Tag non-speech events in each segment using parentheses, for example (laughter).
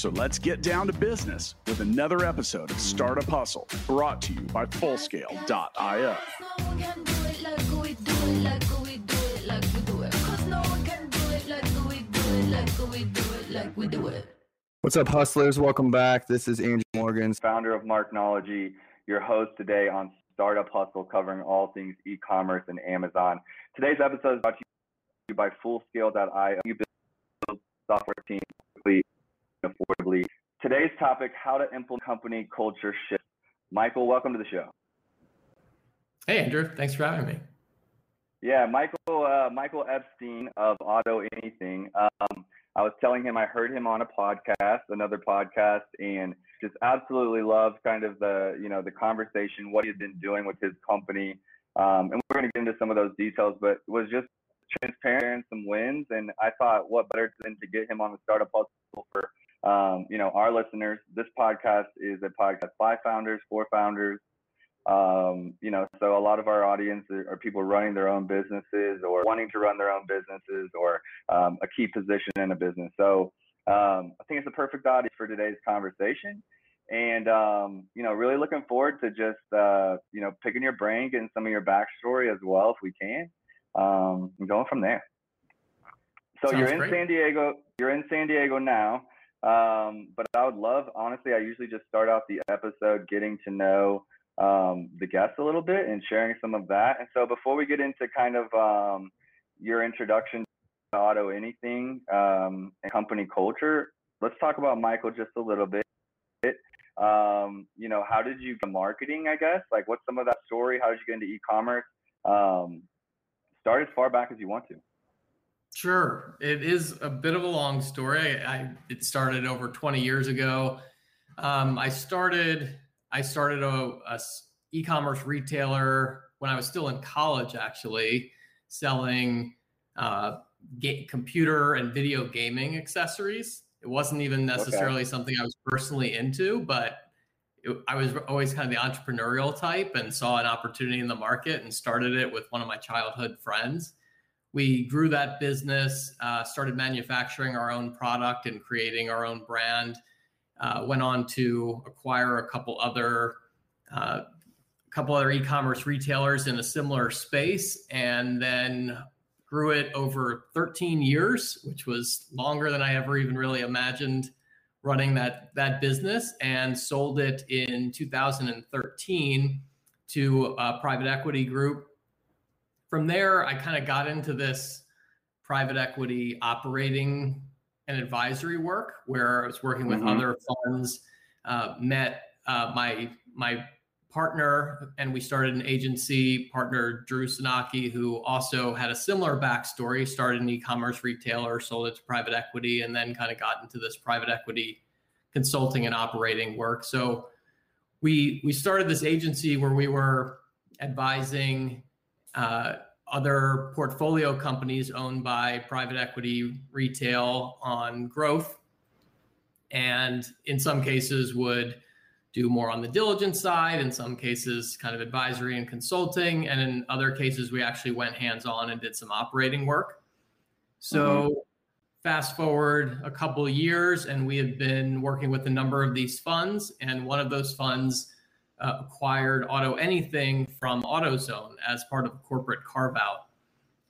So let's get down to business with another episode of Startup Hustle brought to you by Fullscale.io. What's up, hustlers? Welcome back. This is Andrew Morgan, founder of Marknology, your host today on Startup Hustle, covering all things e-commerce and Amazon. Today's episode is brought to you by Fullscale.io. You build software teams quickly and affordably. Today's topic: how to implement company culture shift. Michael, welcome to the show. Hey, Andrew. Thanks for having me. Yeah, Michael. Uh, Michael Epstein of Auto Anything. Um, I was telling him I heard him on a podcast, another podcast, and just absolutely loved kind of the you know the conversation, what he's been doing with his company, um, and we're going to get into some of those details. But it was just transparent, some wins, and I thought, what better than to get him on the startup hustle for um, you know our listeners. This podcast is a podcast by founders for founders. Um, you know, so a lot of our audience are, people running their own businesses or wanting to run their own businesses or um, a key position in a business. So um, I think it's a perfect audience for today's conversation. And, um, you know, really looking forward to just, uh, you know, picking your brain, getting some of your backstory as well, if we can, um, and going from there. So Sounds you're in great. San Diego, you're in San Diego now. Um, but I would love, honestly, I usually just start off the episode getting to know um, the guests a little bit and sharing some of that. And so before we get into kind of um, your introduction to auto anything um, and company culture, let's talk about Michael just a little bit. Um, you know, how did you get marketing? I guess like what's some of that story? How did you get into e-commerce? Um, start as far back as you want to. Sure, it is a bit of a long story. I, it started over 20 years ago. Um, I started I started a, a e-commerce retailer when I was still in college, actually, selling uh, ga- computer and video gaming accessories. It wasn't even necessarily okay. something I was personally into, but it, I was always kind of the entrepreneurial type and saw an opportunity in the market and started it with one of my childhood friends. We grew that business, uh, started manufacturing our own product and creating our own brand uh, went on to acquire a couple other uh, couple other e-commerce retailers in a similar space and then grew it over 13 years which was longer than i ever even really imagined running that that business and sold it in 2013 to a private equity group from there i kind of got into this private equity operating and advisory work where I was working with mm-hmm. other funds, uh, met uh, my my partner, and we started an agency. Partner Drew Sanocki, who also had a similar backstory, started an e-commerce retailer, sold it to private equity, and then kind of got into this private equity consulting and operating work. So we we started this agency where we were advising. Uh, other portfolio companies owned by private equity retail on growth and in some cases would do more on the diligence side in some cases kind of advisory and consulting and in other cases we actually went hands on and did some operating work so mm-hmm. fast forward a couple of years and we have been working with a number of these funds and one of those funds uh, acquired Auto Anything from AutoZone as part of a corporate carve out.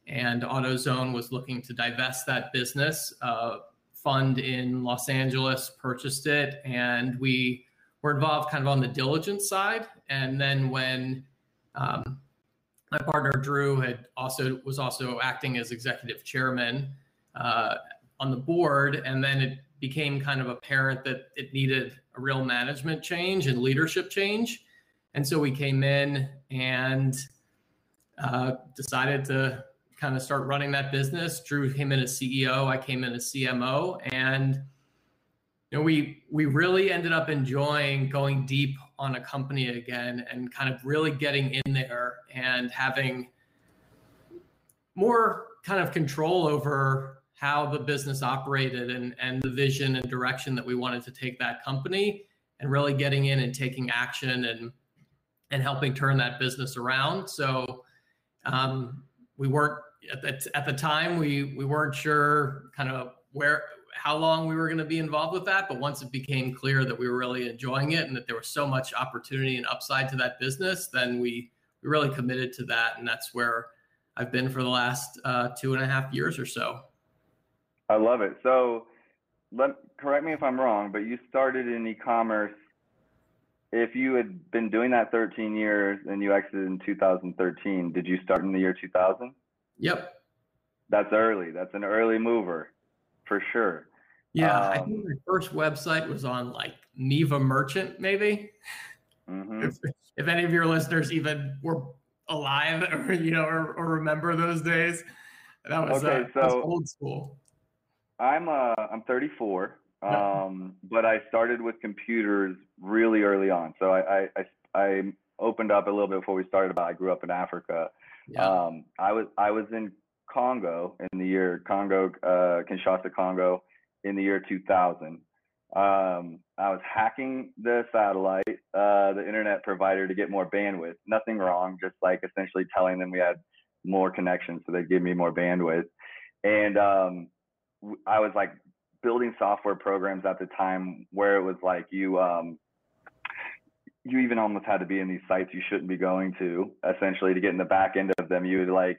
And AutoZone was looking to divest that business. Uh, fund in Los Angeles purchased it, and we were involved kind of on the diligence side. And then when um, my partner Drew had also was also acting as executive chairman uh, on the board, and then it became kind of apparent that it needed a real management change and leadership change. And so we came in and uh, decided to kind of start running that business. Drew came in as CEO, I came in as CMO, and you know we we really ended up enjoying going deep on a company again and kind of really getting in there and having more kind of control over how the business operated and, and the vision and direction that we wanted to take that company and really getting in and taking action and and helping turn that business around. So um, we weren't at the, at the time we we weren't sure kind of where how long we were going to be involved with that but once it became clear that we were really enjoying it and that there was so much opportunity and upside to that business then we we really committed to that and that's where i've been for the last uh, two and a half years or so i love it so let correct me if i'm wrong but you started in e-commerce if you had been doing that 13 years and you exited in 2013 did you start in the year 2000 Yep. That's early. That's an early mover for sure. Yeah. Um, I think my first website was on like Miva Merchant, maybe. Mm-hmm. If, if any of your listeners even were alive (laughs) or, you know, or, or remember those days, that was, okay, uh, so was old school. I'm, uh, I'm 34. Um, but I started with computers really early on. So I, I, I, I opened up a little bit before we started about I grew up in Africa yeah. Um, I was I was in Congo in the year Congo uh, Kinshasa Congo in the year 2000. Um, I was hacking the satellite, uh, the internet provider to get more bandwidth. Nothing wrong, just like essentially telling them we had more connections, so they'd give me more bandwidth. And um, I was like building software programs at the time where it was like you um, you even almost had to be in these sites you shouldn't be going to essentially to get in the back end of them. You would like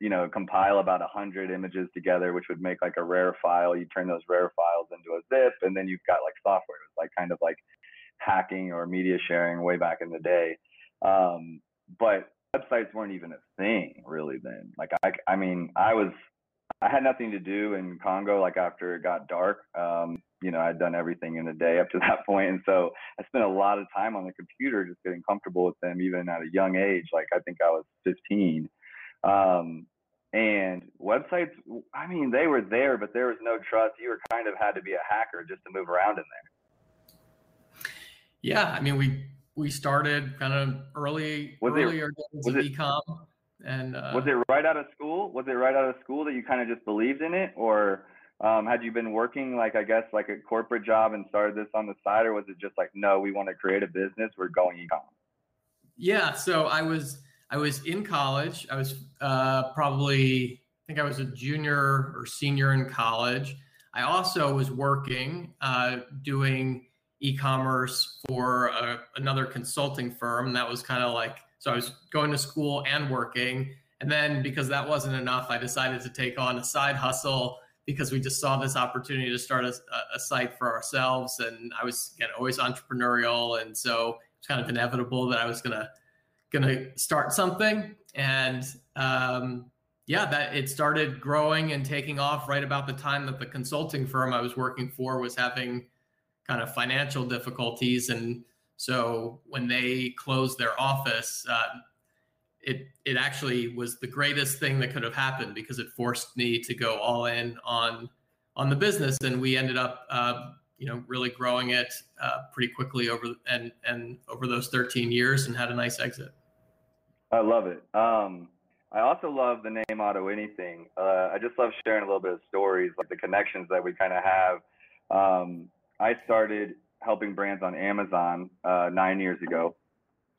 you know compile about a hundred images together which would make like a RAR file. You turn those RAR files into a zip and then you've got like software. It was like kind of like hacking or media sharing way back in the day. Um, but websites weren't even a thing really then. Like i i mean i was i had nothing to do in congo like after it got dark um, you know, I'd done everything in a day up to (laughs) that. And so I spent a lot of time on the computer just getting comfortable with them, even at a young age. Like I think I was 15. Um, and websites, I mean, they were there, but there was no trust. You were kind of had to be a hacker just to move around in there. Yeah. I mean, we, we started kind of early, was earlier it, days of ecom. And uh, was it right out of school? Was it right out of school that you kind of just believed in it or um, had you been working like I guess like a corporate job and started this on the side, or was it just like no, we want to create a business, we're going e-com? Yeah, so I was I was in college. I was uh, probably I think I was a junior or senior in college. I also was working uh, doing e-commerce for a, another consulting firm. That was kind of like so I was going to school and working. And then because that wasn't enough, I decided to take on a side hustle because we just saw this opportunity to start a, a site for ourselves. And I was again, always entrepreneurial, and so it's kind of inevitable that I was gonna gonna start something. And um, yeah, that it started growing and taking off right about the time that the consulting firm I was working for was having kind of financial difficulties. And so when they closed their office, uh, it it actually was the greatest thing that could have happened because it forced me to go all in on on the business, and we ended up uh, you know really growing it uh, pretty quickly over and and over those 13 years, and had a nice exit. I love it. Um, I also love the name Auto Anything. Uh, I just love sharing a little bit of stories, like the connections that we kind of have. Um, I started helping brands on Amazon uh, nine years ago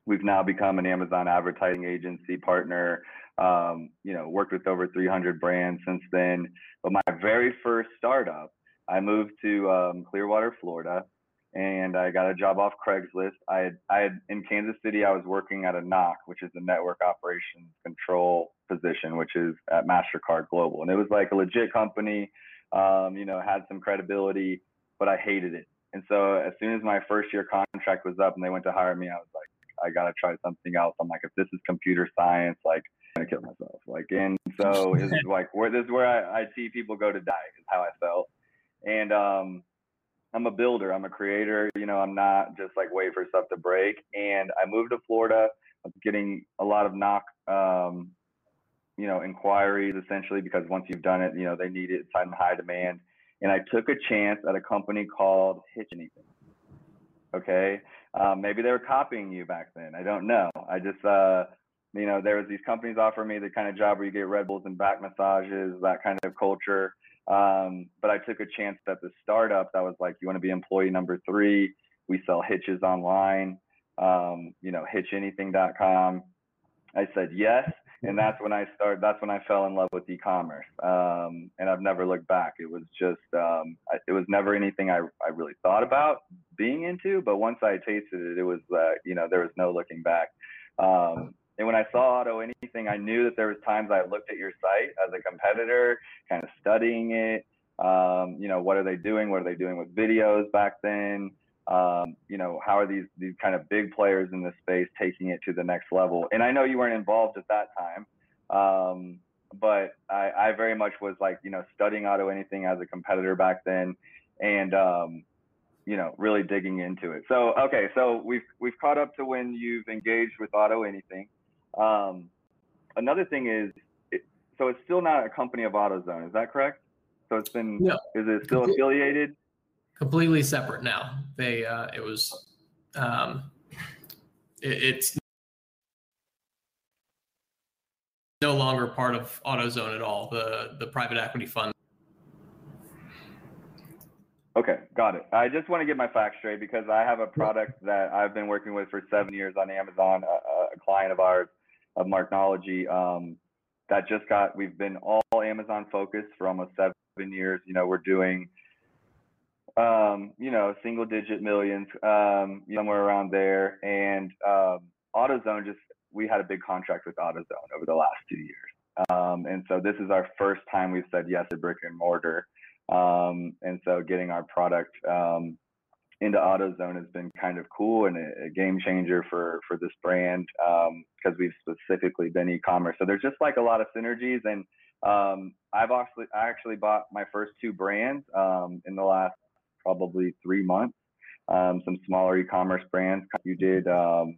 We've now become an Amazon advertising agency partner. Um, you know, worked with over 300 brands since then. But my very first startup, I moved to um, Clearwater, Florida, and I got a job off Craigslist. I had, I had in Kansas City, I was working at a NOC, which is the Network Operations Control position, which is at Mastercard Global, and it was like a legit company. Um, you know, had some credibility, but I hated it. And so as soon as my first year contract was up and they went to hire me, I was like, I gotta try something else. I'm like, if this is computer science, like I'm gonna kill myself. Like, and so (laughs) it's like where this is where I, I see people go to die is how I felt. And um, I'm a builder. I'm a creator. You know, I'm not just like wait for stuff to break. And I moved to Florida. I was getting a lot of NOC, um, you know, inquiries essentially because once you've done it, you know, they need it. It's in high demand. And I took a chance at a company called Hitch Anything. Okay, um, maybe they were copying you back then. I don't know. I just, uh, you know, there was these companies offering me the kind of job where you get Red Bulls and back massages, that kind of culture. Um, but I took a chance at the startup that was like, you want to be employee number three. We sell hitches online, um, you know, hitchanything.com. I said yes. And that's when I started, that's when I fell in love with e-commerce. Um, and I've never looked back. It was just, um, I, it was never anything I, I really thought about being into, but once I tasted it, it was, uh, you know, there was no looking back. Um, and when I saw auto anything, I knew that there was times I looked at your site as a competitor, kind of studying it. Um, you know, what are they doing? What are they doing with videos back then? Um, you know, how are these these kind of big players in this space taking it to the next level? And I know you weren't involved at that time, um, but I, I very much was like, you know, studying auto anything as a competitor back then, and um, you know, really digging into it. So okay, so we've we've caught up to when you've engaged with auto anything. Um, another thing is, it, so it's still not a company of AutoZone, is that correct? So it's been, no. is it still affiliated? Completely separate now. They, uh, it was, um, it, it's no longer part of AutoZone at all. The the private equity fund. Okay, got it. I just want to get my facts straight because I have a product that I've been working with for seven years on Amazon, a, a client of ours of Marknology. Um, that just got, we've been all Amazon focused for almost seven years. You know, we're doing, um, you know, single digit millions, um, somewhere around there. And um, AutoZone just, we had a big contract with AutoZone over the last two years. Um, and so this is our first time we've said yes to brick and mortar. Um, and so getting our product um, into AutoZone has been kind of cool and a, a game changer for for this brand because um, we've specifically been e-commerce. So there's just like a lot of synergies, and um, I've actually I actually bought my first two brands um, in the last probably three months. Um, some smaller e-commerce brands you did, um,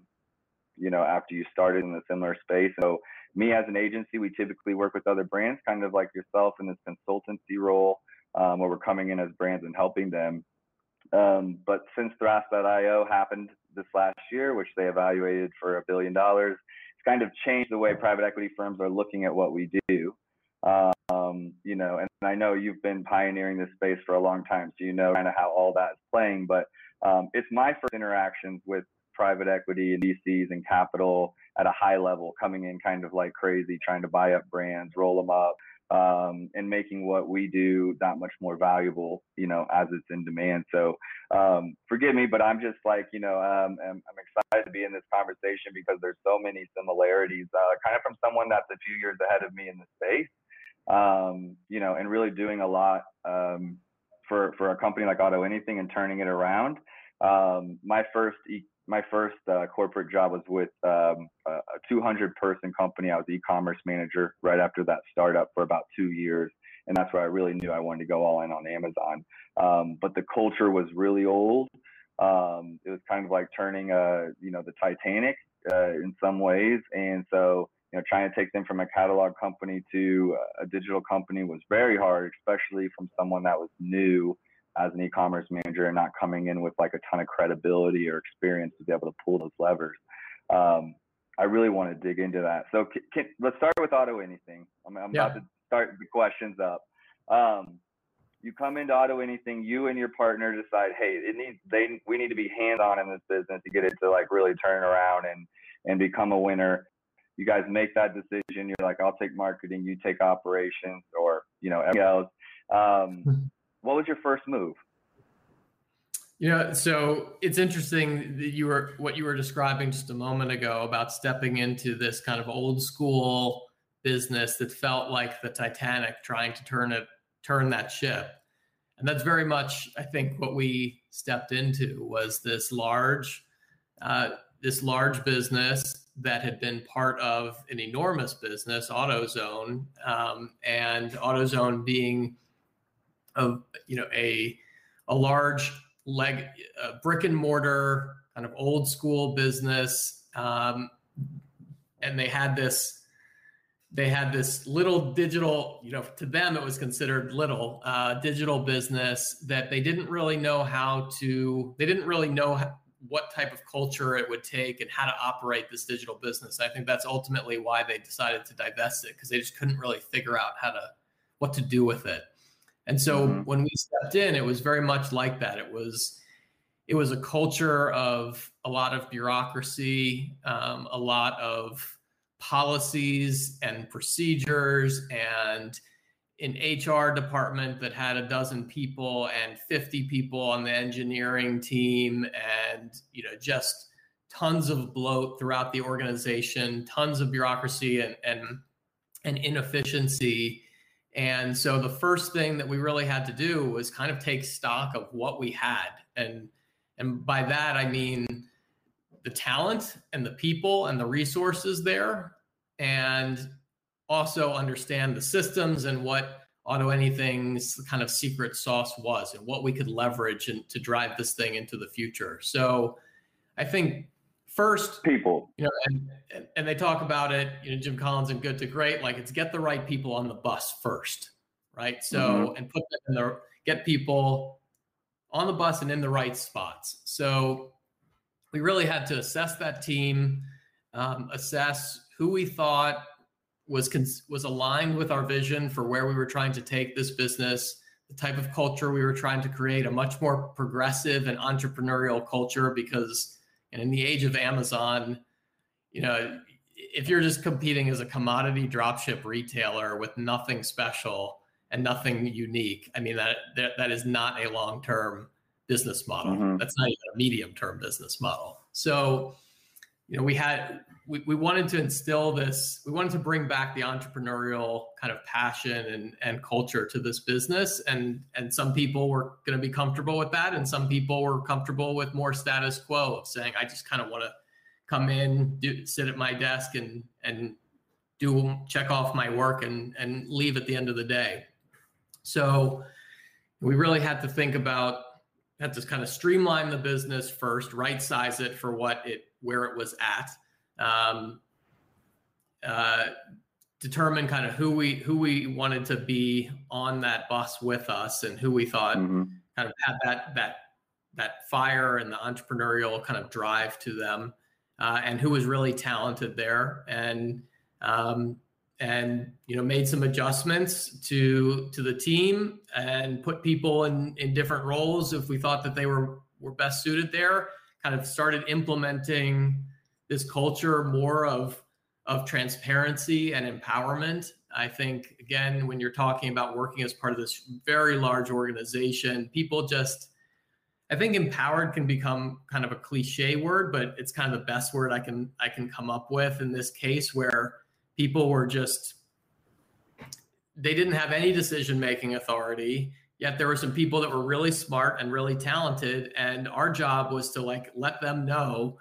you know, after you started in a similar space. So me as an agency, we typically work with other brands, kind of like yourself in this consultancy role, um, where we're coming in as brands and helping them. Um, but since Thrasio happened this last year, which they evaluated for a billion dollars, it's kind of changed the way private equity firms are looking at what we do. Um, you know, and I know you've been pioneering this space for a long time, so you know kind of how all that's playing. But um, it's my first interactions with private equity and VCs and capital at a high level, coming in kind of like crazy, trying to buy up brands, roll them up, um, and making what we do that much more valuable, you know, as it's in demand. So um, forgive me, but I'm just like, you know, um, I'm, I'm, excited to be in this conversation because there's so many similarities, uh, kind of from someone that's a few years ahead of me in the space, um, you know, and really doing a lot um, for for a company like Auto Anything and turning it around. Um, my first e- my first uh, corporate job was with um, a 200 person company. I was e-commerce manager right after that startup for about two years, and that's where I really knew I wanted to go all in on Amazon. Um, but the culture was really old. Um, it was kind of like turning, uh, you know, the Titanic uh, in some ways, and so you know, trying to take them from a catalog company to a digital company was very hard, especially from someone that was new as an e-commerce manager and not coming in with like a ton of credibility or experience to be able to pull those levers. Um, I really want to dig into that. So can, can, let's start with auto anything. I'm, I'm yeah. about to start the questions up. Um, you come into auto anything, you and your partner decide, hey, it needs they we need to be hands on in this business to get it to like really turn around and and become a winner. You guys make that decision. You're like, I'll take marketing, you take operations, or you know everything else. Um, hmm what was your first move? Yeah, so it's interesting that you were what you were describing just a moment ago about stepping into this kind of old school business that felt like the Titanic trying to turn it turn that ship. And that's very much, I think, what we stepped into was this large, uh, this large business that had been part of an enormous business, AutoZone, um, and AutoZone being a you know a a large leg a brick and mortar kind of old school business um, and they had this they had this little digital you know to them it was considered little uh, digital business that they didn't really know how to they didn't really know what type of culture it would take and how to operate this digital business. I think that's ultimately why they decided to divest it because they just couldn't really figure out how to what to do with it. And so mm-hmm. when we stepped in, it was very much like that. It was it was a culture of a lot of bureaucracy, um, a lot of policies and procedures and an HR department that had a dozen people and 50 people on the engineering team and you know just tons of bloat throughout the organization, tons of bureaucracy and and, and inefficiency. And so the first thing that we really had to do was kind of take stock of what we had. And and by that I mean the talent and the people and the resources there and also understand the systems and what AutoAnything's kind of secret sauce was and what we could leverage and to drive this thing into the future. So I think first people, you know, and, and they talk about it, you know, Jim Collins and good to great, like it's get the right people on the bus first, right? So, mm-hmm. and put them in the, get people on the bus and in the right spots. So we really had to assess that team, um, assess who we thought was cons- was aligned with our vision for where we were trying to take this business, the type of culture we were trying to create, a much more progressive and entrepreneurial culture. Because and in the age of Amazon, you know, if you're just competing as a commodity dropship retailer with nothing special and nothing unique, I mean that that, that is not a long term business model. Mm-hmm. That's not even a medium term business model. So, you know, we had we, we wanted to instill this we wanted to bring back the entrepreneurial kind of passion and, and culture to this business. And and some people were going to be comfortable with that and some people were comfortable with more status quo of saying i just kind of want to come in do, sit at my desk and and do check off my work and and leave at the end of the day. So we really had to think about had to kind of streamline the business first right size it for what it where it was at um, uh, determine kind of who we who we wanted to be on that bus with us and who we thought mm-hmm. kind of had that that that fire and the entrepreneurial kind of drive to them uh, and who was really talented there and um, and you know made some adjustments to to the team and put people in in different roles if we thought that they were were best suited there kind of started implementing this culture more of of transparency and empowerment. I think again, when you're talking about working as part of this very large organization, people just I think empowered can become kind of a cliche word, but it's kind of the best word I can I can come up with in this case where people were just they didn't have any decision making authority yet there were some people that were really smart and really talented and our job was to like let them know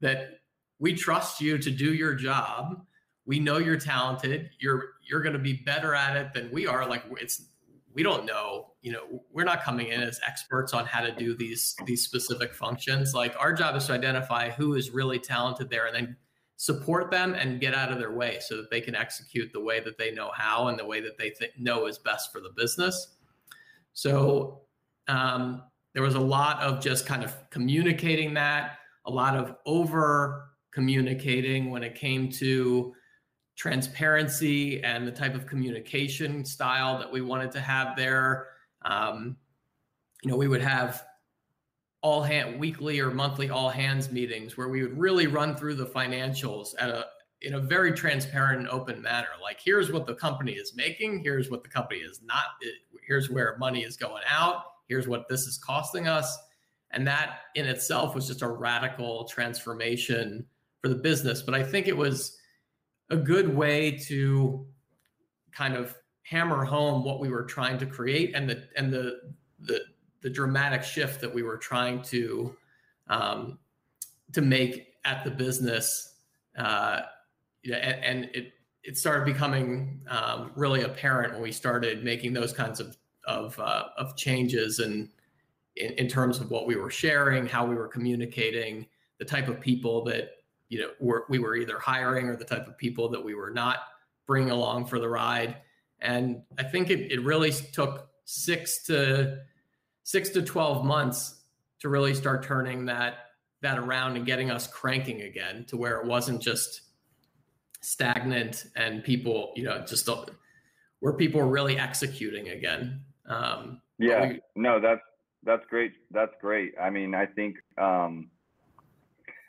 that we trust you to do your job. We know you're talented. You're you're going to be better at it than we are. Like it's we don't know you know we're not coming in as experts on how to do these these specific functions. Like our job is to identify who is really talented there and then support them and get out of their way so that they can execute the way that they know how and the way that they th- know is best for the business. So um, there was a lot of just kind of communicating that a lot of over communicating when it came to transparency and the type of communication style that we wanted to have there. Um, you know, we would have all hand weekly or monthly all hands meetings where we would really run through the financials at a in a very transparent and open manner. Like, here's what the company is making. Here's what the company is not. Here's where money is going out. Here's what this is costing us. And that in itself was just a radical transformation for the business. But I think it was a good way to kind of hammer home what we were trying to create and the and the the the dramatic shift that we were trying to um, to make at the business. Uh, and, and it it started becoming um, really apparent when we started making those kinds of of uh, of changes and in, in terms of what we were sharing, how we were communicating, the type of people that you know were, we were either hiring or the type of people that we were not bringing along for the ride and i think it, it really took six to six to 12 months to really start turning that that around and getting us cranking again to where it wasn't just stagnant and people, you know, just where people were really executing again. Um, yeah, we, no, that's that's great. That's great. I mean, I think um,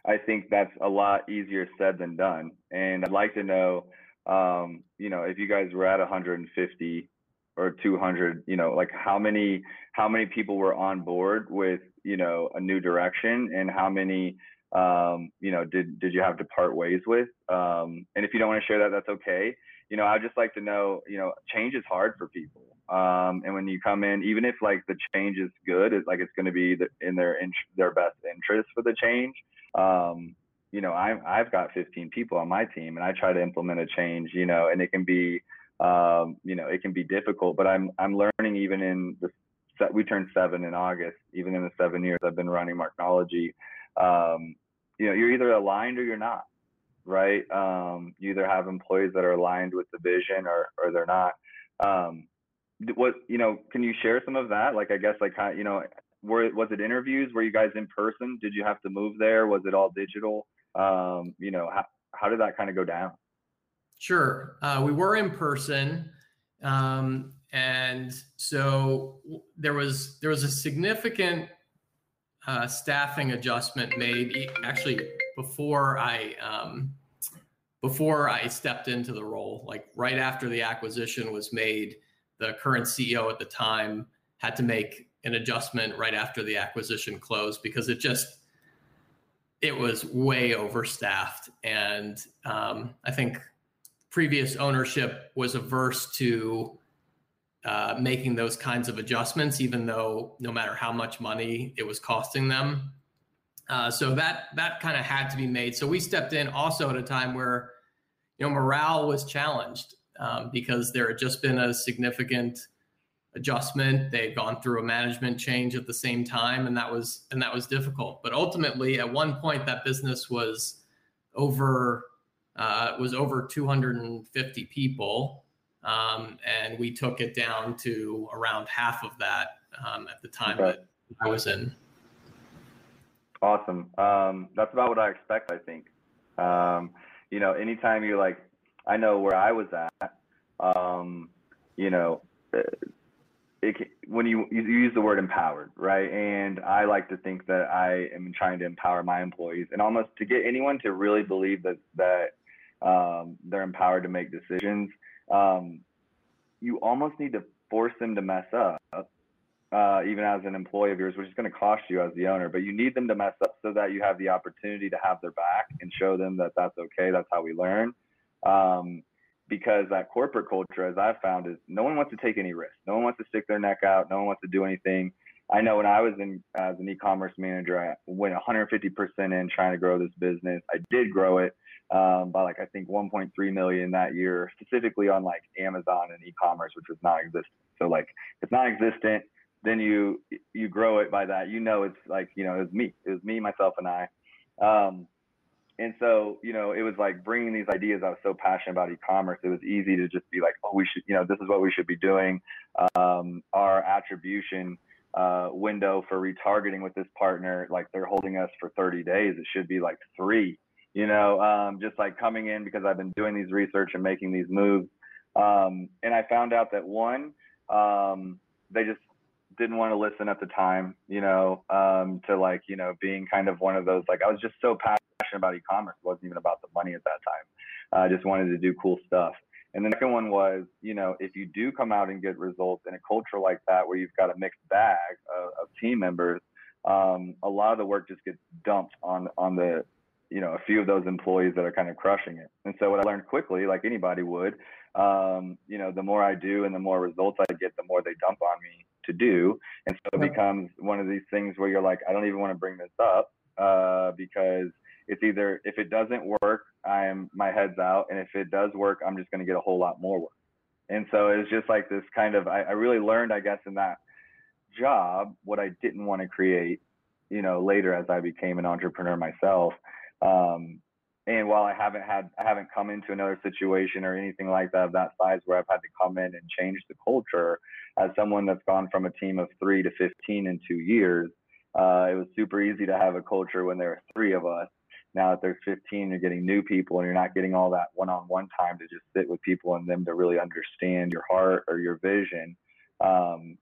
I think that's a lot easier said than done. And I'd like to know, um, you know, if you guys were at 150 or 200, you know, like how many how many people were on board with you know a new direction, and how many um, you know did did you have to part ways with? Um, and if you don't want to share that, that's okay. You know, I'd just like to know, you know, change is hard for people. Um, and when you come in, even if like the change is good, it's like it's going to be the, in their in, their best interest for the change. Um, you know, I, I've got 15 people on my team, and I try to implement a change. You know, and it can be, um, you know, it can be difficult. But I'm I'm learning even in the we turned seven in August. Even in the seven years I've been running Marknology, um, you know, you're either aligned or you're not, right? Um, you either have employees that are aligned with the vision or or they're not. Um, what you know can you share some of that like i guess like you know were was it interviews? Were you guys in person? Did you have to move there? Was it all digital? Um you know how, how did that kind of go down? Sure. Uh, we were in person um and so there was there was a significant uh, staffing adjustment made actually before i um before i stepped into the role like right after the acquisition was made the current CEO at the time had to make an adjustment right after the acquisition closed because it just it was way overstaffed. And um, i think previous ownership was averse to uh, making those kinds of adjustments even though no matter how much money it was costing them. Uh, so that that kind of had to be made. So we stepped in also at a time where you know morale was challenged um, because there had just been a significant adjustment. They had gone through a management change at the same time, and that was and that was difficult. But ultimately, at one point, that business was over uh, was over 250 people, um, and we took it down to around half of that um, at the time okay. that I was in. Awesome. Um, that's about what I expect. I think. Um, you know, anytime you're like I know where I was at. Um, you know, when you, you use the word empowered, right? And I like to think that I am trying to empower my employees, and almost to get anyone to really believe that that um, they're empowered to make decisions. Um, you almost need to force them to mess up, uh, even as an employee of yours, which is going to cost you as the owner. But you need them to mess up so that you have the opportunity to have their back and show them that that's okay. That's how we learn. Um, because that corporate culture, as I've found, is no one wants to take any risk. No one wants to stick their neck out. No one wants to do anything. I know when I was in as an e-commerce manager, I went 150% in trying to grow this business. I did grow it um, by like I think 1.3 million that year, specifically on like Amazon and e-commerce, which was non-existent. So like it's non-existent, then you you grow it by that. You know, it's like you know it was me. It was me, myself, and I. Um, and so, you know, it was like bringing these ideas. I was so passionate about e-commerce. It was easy to just be like, oh, we should, you know, this is what we should be doing. Um, our attribution uh, window for retargeting with this partner, like they're holding us for 30 days. It should be like three, you know, um, just like coming in because I've been doing these research and making these moves. Um, and I found out that one, um, they just didn't want to listen at the time, you know, um, to like, you know, being kind of one of those, like I was just so passionate passionate about e-commerce. It wasn't even about the money at that time. I just wanted to do cool stuff. And the second one was, you know, if you do come out and get results in a culture like that, where you've got a mixed bag of, of team members, um, a lot of the work just gets dumped on on the, you know, a few of those employees that are kind of crushing it. And so what I learned quickly, like anybody would, um, you know, the more I do and the more results I get, the more they dump on me to do. And so it becomes one of these things where you're like, I don't even want to bring this up uh, because it's either if it doesn't work, I'm my head's out, and if it does work, I'm just going to get a whole lot more work. And so it's just like this kind of I, I really learned, I guess, in that job what I didn't want to create, you know, later as I became an entrepreneur myself. Um, and while I haven't had, I haven't come into another situation or anything like that of that size where I've had to come in and change the culture. As someone that's gone from a team of three to 15 in two years, Uh, it was super easy to have a culture when there were three of us. Now that there's 15, you're getting new people and you're not getting all that one-on-one time to just sit with people and them to really understand your heart or your vision. Um,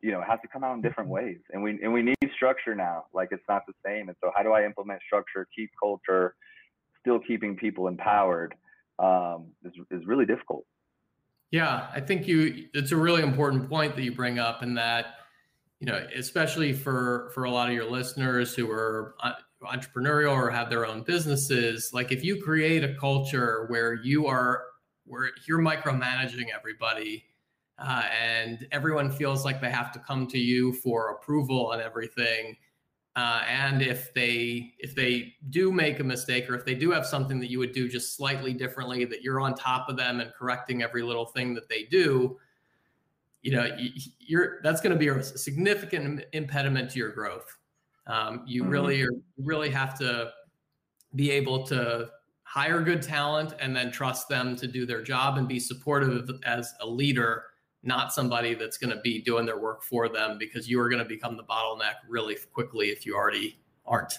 you know, it has to come out in different ways. And we and we need structure now. Like it's not the same. And so how do I implement structure, keep culture, still keeping people empowered? Um, is is really difficult. Yeah, I think you it's a really important point that you bring up and that you know, especially for for a lot of your listeners who are uh, entrepreneurial or have their own businesses, like if you create a culture where you are where you're micromanaging everybody uh, and everyone feels like they have to come to you for approval on everything. Uh, and if they if they do make a mistake or if they do have something that you would do just slightly differently, that you're on top of them and correcting every little thing that they do, you know, you're that's going to be a significant impediment to your growth. Um, you mm-hmm. really are, really have to be able to hire good talent and then trust them to do their job and be supportive as a leader not somebody that's going to be doing their work for them because you are going to become the bottleneck really quickly if you already aren't.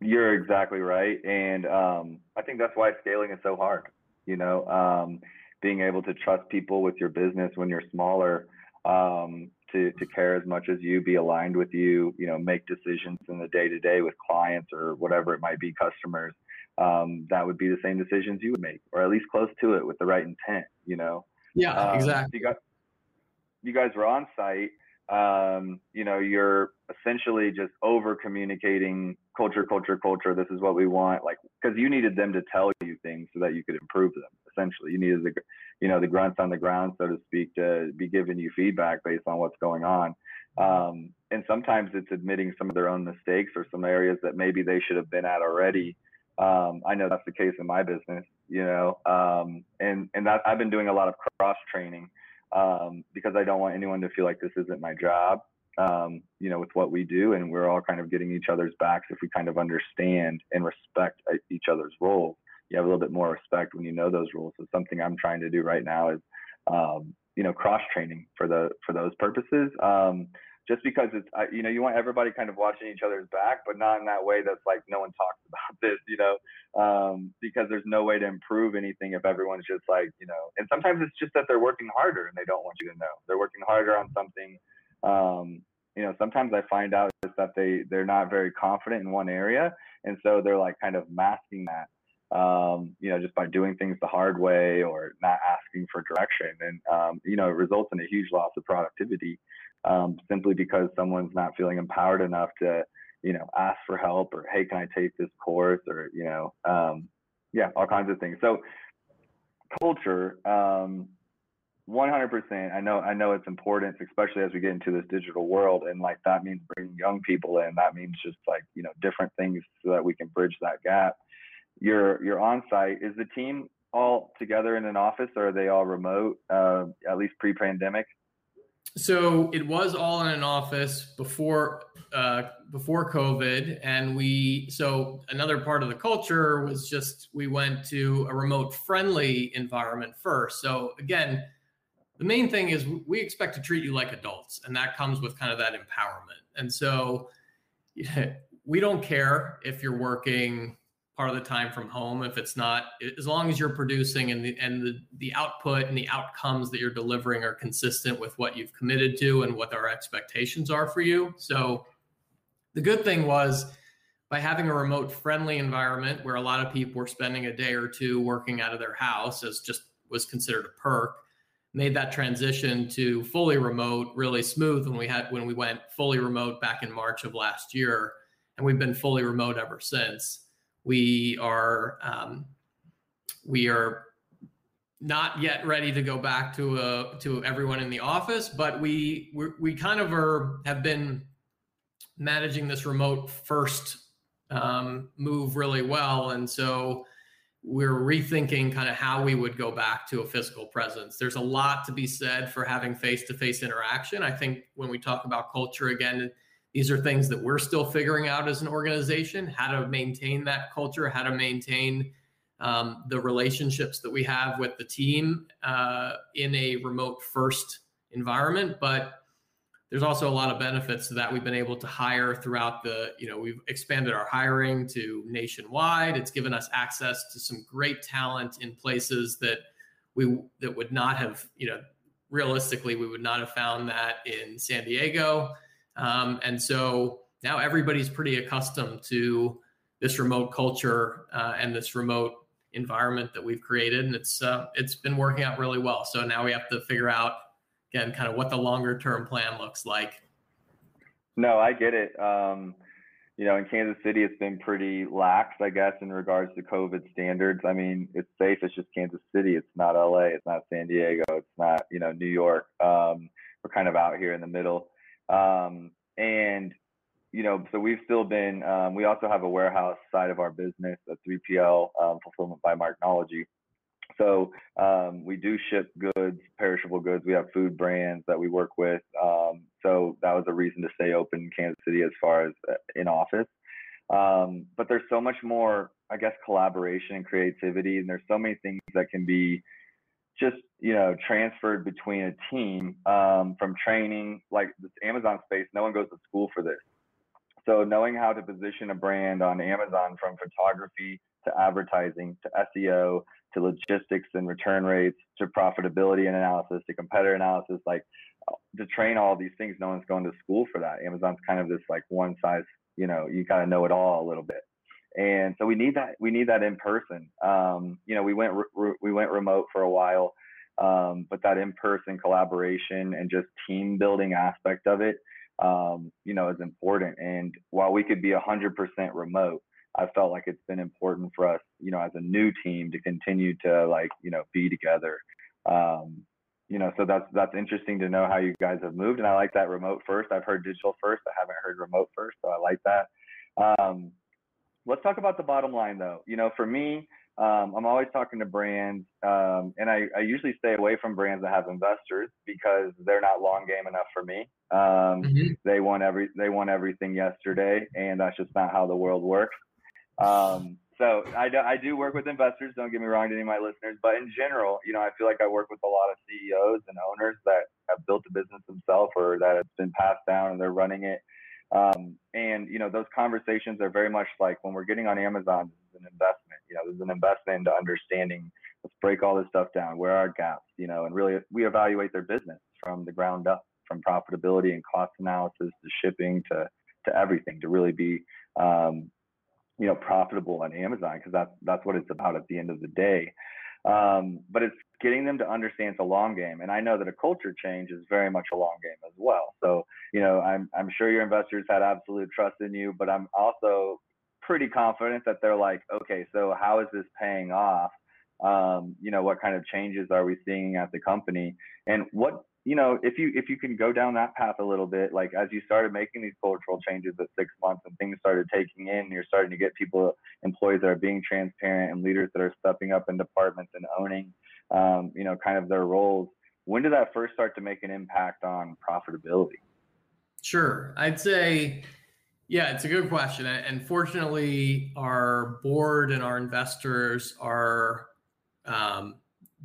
You're exactly right. And um, I think that's why scaling is so hard. You know, um, being able to trust people with your business when you're smaller, um, to, to care as much as you, be aligned with you, you know, make decisions in the day to day with clients or whatever it might be, customers. Um, that would be the same decisions you would make, or at least close to it with the right intent, you know. Yeah, um, exactly. You, got, you guys were on site. Um, you know, you're essentially just over communicating culture, culture, culture. This is what we want. Like, because you needed them to tell you things so that you could improve them. Essentially, you needed the, you know, the grunts on the ground, so to speak, to be giving you feedback based on what's going on. Um, and sometimes it's admitting some of their own mistakes or some areas that maybe they should have been at already. Um, I know that's the case in my business you know, um, and and that I've been doing a lot of cross training um, because I don't want anyone to feel like this isn't my job. Um, you know, with what we do, and we're all kind of getting each other's backs if we kind of understand and respect uh, each other's roles. You have a little bit more respect when you know those rules. So something I'm trying to do right now is, um, you know, cross training for the for those purposes. Um, just because it's you know you want everybody kind of watching each other's back but not in that way that's like no one talks (laughs) about this you know? Um, because there's no way to improve anything if everyone's just like you know and sometimes it's just that they're working harder and they don't want you to know. They're working harder on something. Um, you know sometimes i find out is that they they're not very confident in one area and so they're like kind of masking that um, you know, just by doing things the hard way or not asking for direction. And, um, you know, it results in a huge loss of productivity um, simply because someone's not feeling empowered enough to, you know, ask for help or, hey, can I take this course or, you know, um, yeah, all kinds of things. So culture, um, 100%. I know, I know it's important, especially as we get into this digital world. And like, that means bringing young people in. That means just like, you know, different things so that we can bridge that gap. You're, you're on site. Is the team all together in an office or are they all remote, uh, at least pre pandemic? So it was all in an office before uh, before COVID, and we so another part of the culture was just we went to a remote friendly environment first. So again, the main thing is we expect to treat you like adults, and that comes with kind of that empowerment. And so yeah, (laughs) we don't care if you're working part of the time from home if it's not as long as you're producing and the and the, the output and the outcomes that you're delivering are consistent with what you've committed to and what our expectations are for you. So the good thing was by having a remote friendly environment where a lot of people were spending a day or two working out of their house as just was considered a perk made that transition to fully remote really smooth when we had when we went fully remote back in March of last year. And we've been fully remote ever since we are um, we are not yet ready to go back to a, to everyone in the office, but we we we kind of are have been managing this remote first um, move really well, and so we're rethinking kind of how we would go back to a physical presence. There's a lot to be said for having face-to-face interaction. I think when we talk about culture again, these are things that we're still figuring out as an organization how to maintain that culture, how to maintain um, the relationships that we have with the team uh, in a remote first environment. But there's also a lot of benefits to that. We've been able to hire throughout the, you know, we've expanded our hiring to nationwide. It's given us access to some great talent in places that we that would not have, you know, realistically we would not have found that in San Diego. Um, and so now everybody's pretty accustomed to this remote culture uh, and this remote environment that we've created, and it's uh, it's been working out really well. So now we have to figure out again, kind of what the longer term plan looks like. No, I get it. Um, you know, in Kansas City, it's been pretty lax, I guess, in regards to COVID standards. I mean, it's safe. It's just Kansas City. It's not LA. It's not San Diego. It's not, you know, New York. Um, we're kind of out here in the middle. Um, and, you know, so we've still been, um, we also have a warehouse side of our business, a 3PL um, fulfillment by Marknology. So um, we do ship goods, perishable goods. We have food brands that we work with. Um, so that was a reason to stay open in Kansas City as far as uh, in office. Um, but there's so much more, I guess, collaboration and creativity, and there's so many things that can be just you know transferred between a team um, from training like this Amazon space. No one goes to school for this. So knowing how to position a brand on Amazon from photography to advertising to SEO to logistics and return rates to profitability and analysis to competitor analysis like to train all these things no one's going to school for that amazon's kind of this like one size you know you of know it all a little bit and so we need that we need that in person um, you know we went re- we went remote for a while um, but that in person collaboration and just team building aspect of it um, you know is important and while we could be 100% remote I felt like it's been important for us, you know, as a new team to continue to like, you know, be together. Um, you know, so that's that's interesting to know how you guys have moved, and I like that remote first. I've heard digital first. I haven't heard remote first, so I like that. Let's talk about the bottom line, though. You know, for me, um, I'm always talking to brands, um, and I, I, usually stay away from brands that have investors because they're not long game enough for me. Um, mm-hmm. They want every they want everything yesterday, and that's just not how the world works. Um, so I do, I do work with investors. Don't get me wrong to any of my listeners, but in general, you know, I feel like I work with a lot of CEOs and owners that have built a business themselves or that it's been passed down and they're running it. Um, and you know, those conversations are very much like when we're getting on Amazon, this is an investment. You know, this is an investment into understanding. Let's break all this stuff down. Where are our gaps? You know, and really we evaluate their business from the ground up, from profitability and cost analysis to shipping to to everything to really be um, you know profitable on Amazon because that's that's what it's about at the end of the day. Um, but it's getting them to understand it's a long game, and I know that a culture change is very much a long game as well. So you know, I'm I'm sure your investors had absolute trust in you, but I'm also pretty confident that they're like, okay, so how is this paying off? Um, you know, what kind of changes are we seeing at the company, and what you know, if you if you can go down that path a little bit, like as you started making these cultural changes at six months and things started taking in, you're starting to get people, employees that are being transparent and leaders that are stepping up in departments and owning, um, you know, kind of their roles. When did that first start to make an impact on profitability? Sure, I'd say, yeah, it's a good question. And fortunately, our board and our investors are um,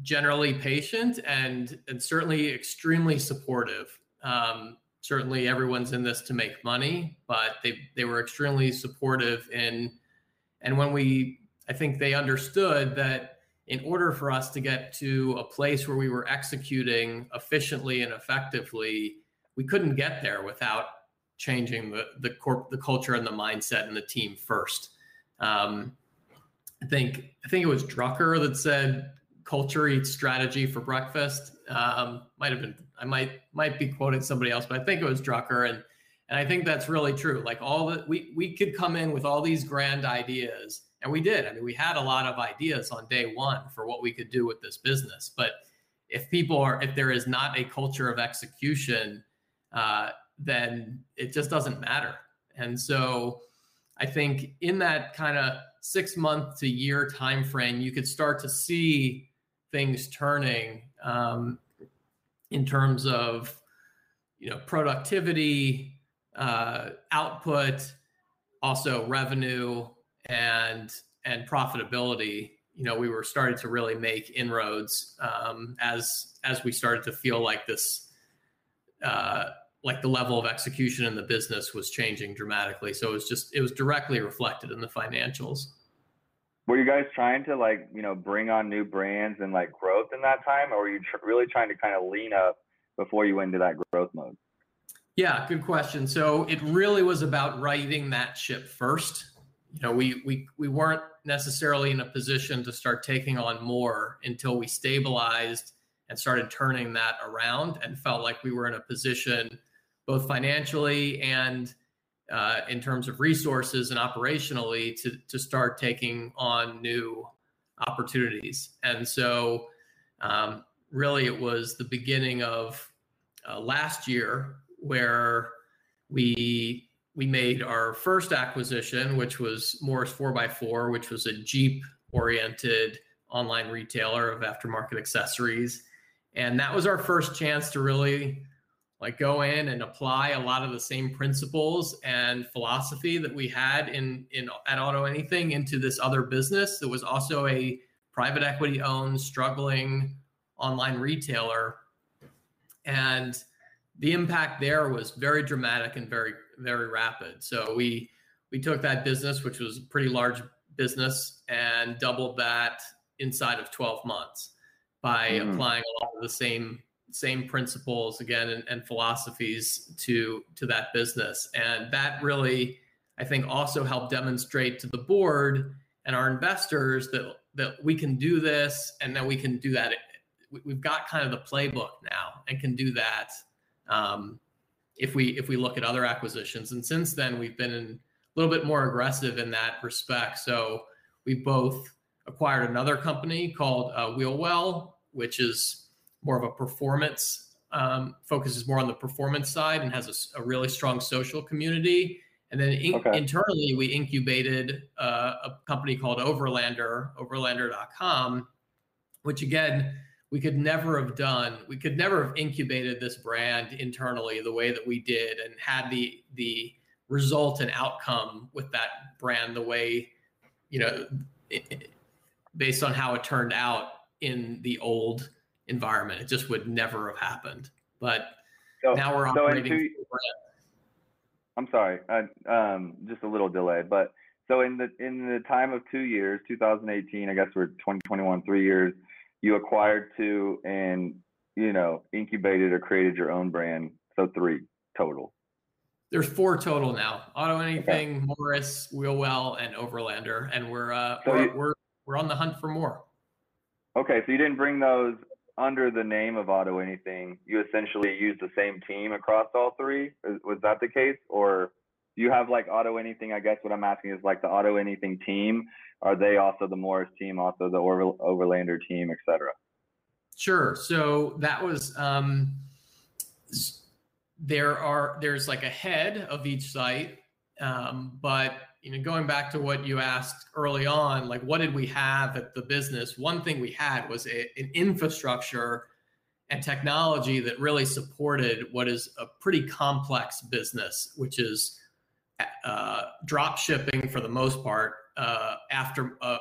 generally patient and and certainly extremely supportive. Um, certainly, everyone's in this to make money, but they they were extremely supportive in. And when we, I think they understood that in order for us to get to a place where we were executing efficiently and effectively, we couldn't get there without changing the the corp the culture and the mindset and the team first. Um, I think I think it was Drucker that said culture eats strategy for breakfast. Um, might have been I might might be quoting somebody else, but I think it was Drucker, and and I think that's really true. Like all that we we could come in with all these grand ideas, and we did. I mean, we had a lot of ideas on day one for what we could do with this business, but if people are if there is not a culture of execution, uh, then it just doesn't matter. And so I think in that kind of six month to year time frame, you could start to see things turning um, in terms of you know productivity, uh, output, also revenue and and profitability. You know, we were starting to really make inroads um, as as we started to feel like this uh, like the level of execution in the business was changing dramatically. So it was just it was directly reflected in the financials. Were you guys trying to like you know bring on new brands and like growth in that time, or were you tr- really trying to kind of lean up before you went into that growth mode? Yeah, good question. So it really was about righting that ship first. You know, we we we weren't necessarily in a position to start taking on more until we stabilized and started turning that around and felt like we were in a position both financially and uh, in terms of resources and operationally to, to start taking on new opportunities. And so, um, really, it was the beginning of uh, last year where we we made our first acquisition, which was Morris 4x4, which was a Jeep oriented online retailer of aftermarket accessories. And that was our first chance to really like go in and apply a lot of the same principles and philosophy that we had in in at auto anything into this other business that was also a private equity owned struggling online retailer and the impact there was very dramatic and very very rapid so we we took that business which was a pretty large business and doubled that inside of 12 months by mm. applying a lot of the same same principles again and, and philosophies to to that business. And that really i think also helped demonstrate to the board and our investors that that we can do this and that we can do that. We've got kind of the playbook now and can do that um, if we if we look at other acquisitions. And since then we've been in a little bit more aggressive in that respect. So we both acquired another company called uh, wheelwell which is more of a performance um, focuses more on the performance side and has a, a really strong social community. And then in, okay. internally, we incubated uh, a company called Overlander, overlander.com, which again, we could never have done. We could never have incubated this brand internally the way that we did and had the the result and outcome with that brand the way, you know, it, it, based on how it turned out in the old environment. It just would never have happened. But so, now we're so operating. Two, I'm sorry, uh, um, just a little delay. But so in the in the time of two years, 2018, I guess we're 2021, three years. You acquired two and you know incubated or created your own brand. So three total. There's four total now. Auto Anything, okay. Morris, Wheelwell, and Overlander, and we're uh, so we're, you, we're we're on the hunt for more. Okay, so you didn't bring those under the name of Auto Anything, you essentially use the same team across all three. Was that the case, or do you have like Auto Anything? I guess what I'm asking is like the Auto Anything team. Are they also the Morris team, also the Over- Overlander team, etc.? Sure. So that was um, there are there's like a head of each site, um, but you know, going back to what you asked early on, like what did we have at the business? One thing we had was a, an infrastructure and technology that really supported what is a pretty complex business, which is uh, drop shipping for the most part, uh, after uh,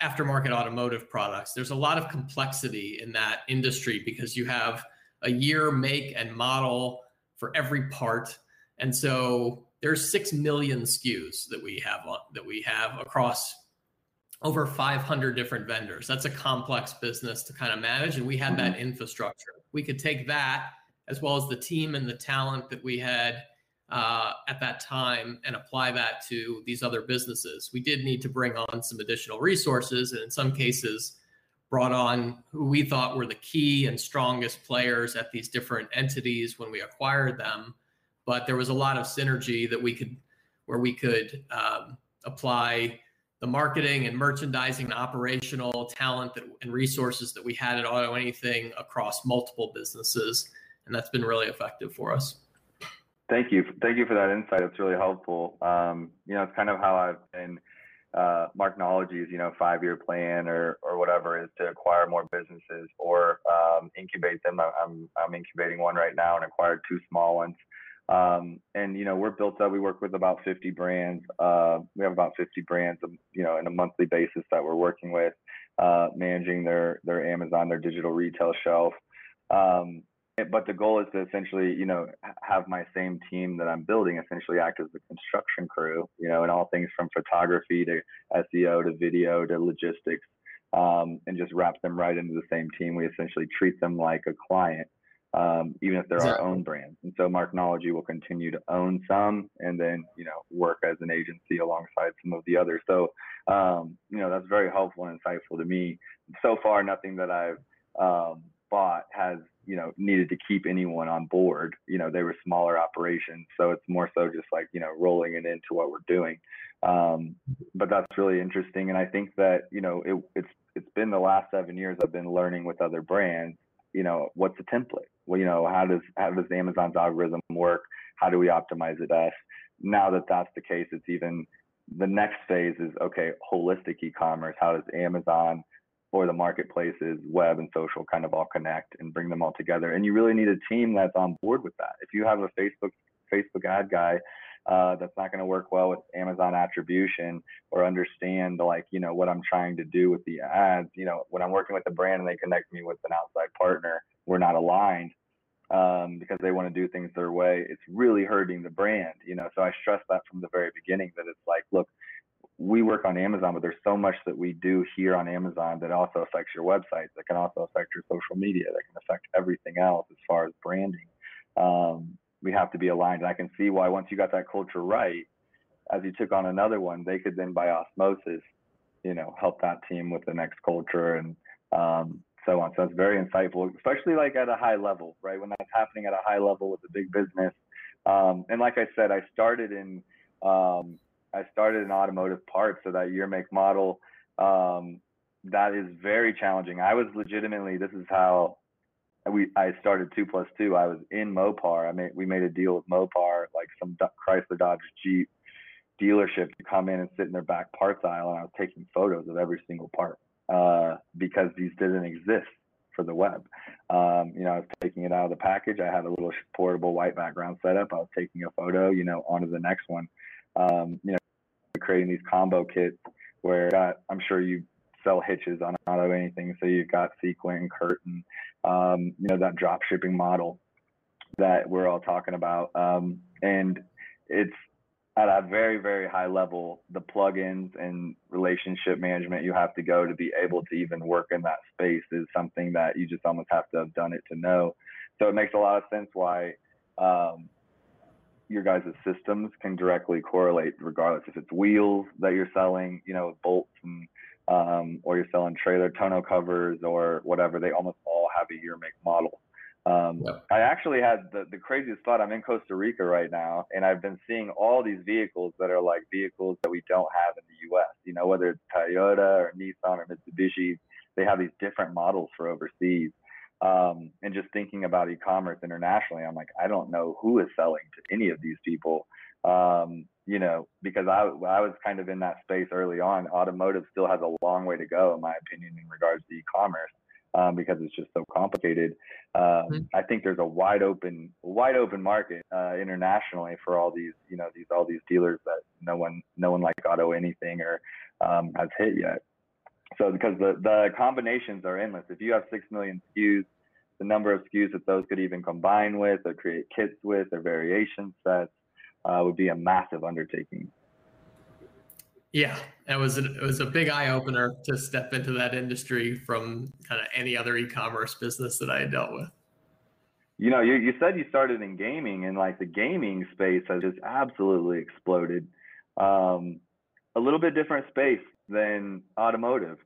aftermarket automotive products. There's a lot of complexity in that industry because you have a year, make, and model for every part, and so there's six million SKUs that we have on, that we have across over 500 different vendors. That's a complex business to kind of manage, and we had mm-hmm. that infrastructure. We could take that as well as the team and the talent that we had uh, at that time and apply that to these other businesses. We did need to bring on some additional resources, and in some cases, brought on who we thought were the key and strongest players at these different entities when we acquired them but there was a lot of synergy that we could where we could um, apply the marketing and merchandising and operational talent that, and resources that we had at auto anything across multiple businesses and that's been really effective for us thank you thank you for that insight it's really helpful um, you know it's kind of how i've been uh, Marknology's, you know, five-year plan or or whatever is to acquire more businesses or um, incubate them. I'm I'm incubating one right now and acquired two small ones. Um, and you know, we're built up. We work with about 50 brands. Uh, we have about 50 brands, you know, in a monthly basis that we're working with, uh, managing their their Amazon, their digital retail shelf. Um, but the goal is to essentially, you know, have my same team that I'm building essentially act as the construction crew, you know, and all things from photography to SEO to video to logistics, um, and just wrap them right into the same team. We essentially treat them like a client, um, even if they're exactly. our own brands. And so Marknology will continue to own some and then, you know, work as an agency alongside some of the others. So, um, you know, that's very helpful and insightful to me. So far, nothing that I've um, bought has you know needed to keep anyone on board you know they were smaller operations so it's more so just like you know rolling it into what we're doing um, but that's really interesting and i think that you know it, it's it's been the last seven years i've been learning with other brands you know what's the template well you know how does how does amazon's algorithm work how do we optimize it best now that that's the case it's even the next phase is okay holistic e-commerce how does amazon or the marketplaces, web and social kind of all connect and bring them all together. And you really need a team that's on board with that. If you have a Facebook Facebook ad guy uh, that's not going to work well with Amazon attribution or understand like you know what I'm trying to do with the ads, you know when I'm working with a brand and they connect me with an outside partner, we're not aligned. Um, because they want to do things their way, it's really hurting the brand, you know. So I stress that from the very beginning that it's like, look, we work on Amazon, but there's so much that we do here on Amazon that also affects your website, that can also affect your social media, that can affect everything else as far as branding. Um, we have to be aligned. And I can see why once you got that culture right, as you took on another one, they could then by osmosis, you know, help that team with the next culture and um, so on. So it's very insightful, especially like at a high level, right? When that's happening at a high level with a big business. Um, and like I said, I started in um, I started in automotive parts, so that year make model um, that is very challenging. I was legitimately this is how we I started two plus two. I was in Mopar. I made we made a deal with Mopar, like some Chrysler Dodge Jeep dealership to come in and sit in their back parts aisle, and I was taking photos of every single part uh, because these didn't exist for the web. Um, you know, I was taking it out of the package. I had a little portable white background setup. I was taking a photo, you know, onto the next one. Um, you know, creating these combo kits where got, I'm sure you sell hitches on auto anything. So you've got sequin, curtain, um, you know, that drop shipping model that we're all talking about. Um, and it's at a very, very high level, the plugins and relationship management you have to go to be able to even work in that space is something that you just almost have to have done it to know. So it makes a lot of sense why um, your guys' systems can directly correlate regardless if it's wheels that you're selling, you know, bolts and um, or you're selling trailer tonneau covers or whatever, they almost all have a year make model. Um, yep. I actually had the, the craziest thought. I'm in Costa Rica right now, and I've been seeing all these vehicles that are like vehicles that we don't have in the US, you know, whether it's Toyota or Nissan or Mitsubishi, they have these different models for overseas. Um, and just thinking about e-commerce internationally, I'm like, I don't know who is selling to any of these people. Um, you know, because I I was kind of in that space early on. Automotive still has a long way to go, in my opinion, in regards to e-commerce. Um, because it's just so complicated. Um, mm-hmm. I think there's a wide open, wide open market uh, internationally for all these, you know, these all these dealers that no one, no one like Auto Anything or um, has hit yet. So because the, the combinations are endless. If you have 6 million SKUs, the number of SKUs that those could even combine with or create kits with or variation sets uh, would be a massive undertaking. Yeah, it was a, it was a big eye opener to step into that industry from kind of any other e-commerce business that I had dealt with. You know, you, you said you started in gaming, and like the gaming space has just absolutely exploded. Um, a little bit different space than automotive.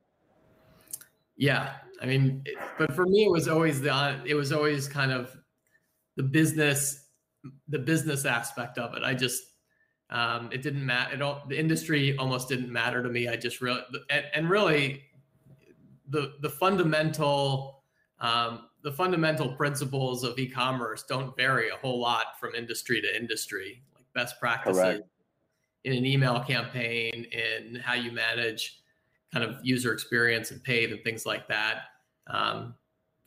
Yeah, I mean, but for me, it was always the it was always kind of the business the business aspect of it. I just um, it didn't matter. It all, the industry almost didn't matter to me. I just really and, and really the the fundamental um, the fundamental principles of e-commerce don't vary a whole lot from industry to industry. Like best practices Correct. in an email campaign, in how you manage kind of user experience and paid and things like that. Um,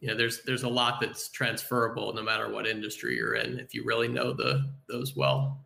you know, there's there's a lot that's transferable no matter what industry you're in if you really know the those well.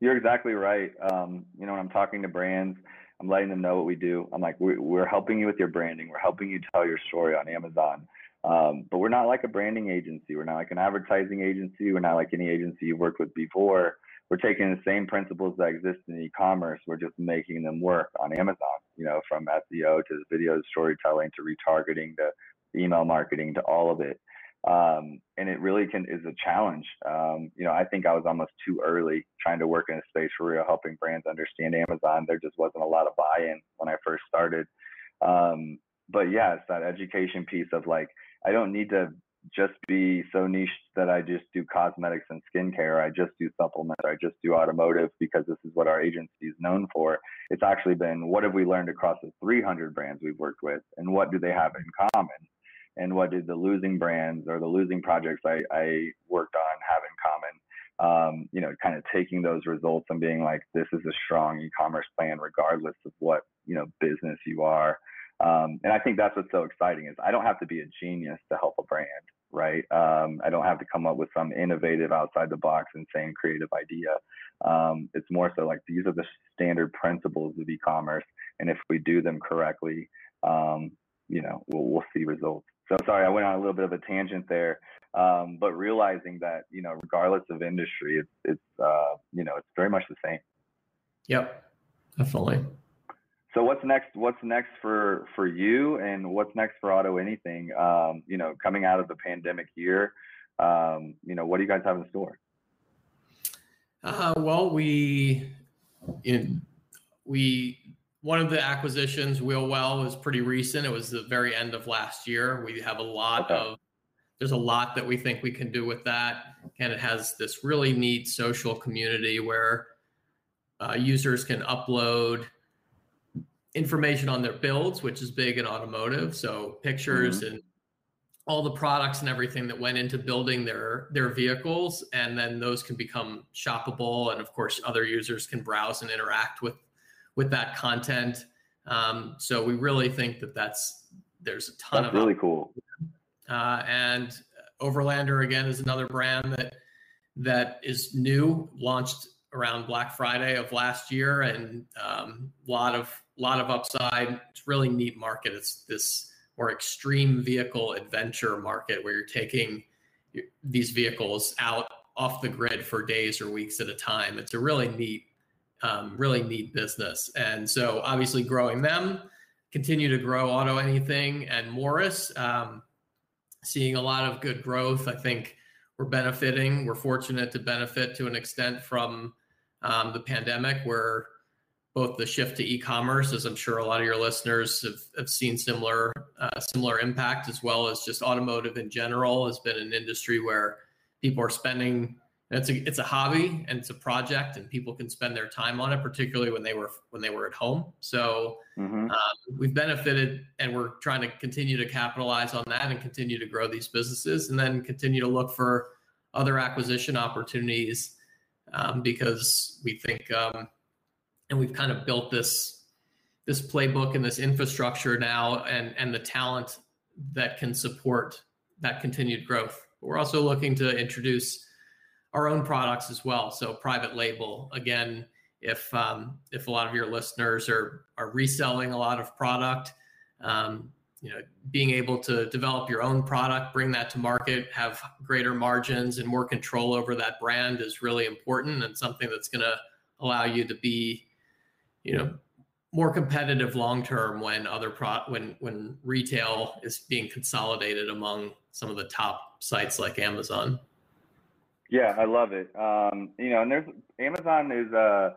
You're exactly right. Um, you know, when I'm talking to brands, I'm letting them know what we do. I'm like, we're, we're helping you with your branding. We're helping you tell your story on Amazon. Um, but we're not like a branding agency. We're not like an advertising agency. We're not like any agency you've worked with before. We're taking the same principles that exist in e-commerce. We're just making them work on Amazon. You know, from SEO to video storytelling to retargeting to email marketing to all of it. Um, and it really can is a challenge. Um, you know, I think I was almost too early trying to work in a space where we are helping brands understand Amazon. There just wasn't a lot of buy-in when I first started. Um, but yeah, it's that education piece of like I don't need to just be so niche that I just do cosmetics and skincare. I just do supplements. I just do automotive because this is what our agency is known for. It's actually been what have we learned across the 300 brands we've worked with, and what do they have in common? And what did the losing brands or the losing projects I, I worked on have in common. Um, you know, kind of taking those results and being like, this is a strong e-commerce plan, regardless of what you know business you are. Um, and I think that's what's so exciting is I don't have to be a genius to help a brand, right? Um, I don't have to come up with some innovative, outside the box, insane creative idea. Um, it's more so like these are the standard principles of e-commerce, and if we do them correctly, um, you know, we'll, we'll see results. So sorry, I went on a little bit of a tangent there, um, but realizing that you know, regardless of industry, it's it's uh, you know it's very much the same. Yep, definitely. So what's next? What's next for for you, and what's next for Auto Anything? Um, you know, coming out of the pandemic year, um, you know, what do you guys have in store? Uh, well, we in we one of the acquisitions, Wheelwell, is pretty recent. It was the very end of last year. We have a lot okay. of there's a lot that we think we can do with that, and it has this really neat social community where uh, users can upload information on their builds, which is big in automotive. So pictures mm-hmm. and all the products and everything that went into building their their vehicles, and then those can become shoppable, and of course, other users can browse and interact with with that content. Um, so we really think that that's there's a ton that's of really cool. Uh, and Overlander again is another brand that that is new, launched around Black Friday of last year, and a um, lot of lot of upside. It's really neat market. It's this more extreme vehicle adventure market where you're taking these vehicles out off the grid for days or weeks at a time. It's a really neat um, really neat business. And so obviously growing them, continue to grow Auto Anything and Morris, um, seeing a lot of good growth. I think we're benefiting. We're fortunate to benefit to an extent from um, the pandemic, where both the shift to e-commerce, as I'm sure a lot of your listeners have, have seen similar uh, similar impact, as well as just automotive in general, has been an industry where people are spending it's a it's a hobby and it's a project and people can spend their time on it particularly when they were when they were at home so mm-hmm. um, we've benefited and we're trying to continue to capitalize on that and continue to grow these businesses and then continue to look for other acquisition opportunities um, because we think um, and we've kind of built this this playbook and this infrastructure now and and the talent that can support that continued growth we're also looking to introduce our own products as well. So private label again, if um, if a lot of your listeners are are reselling a lot of product, um, you know, being able to develop your own product, bring that to market, have greater margins and more control over that brand is really important and something that's going to allow you to be, you know, more competitive long term when other pro when when retail is being consolidated among some of the top sites like Amazon. Yeah, I love it. Um, you know, and there's Amazon is uh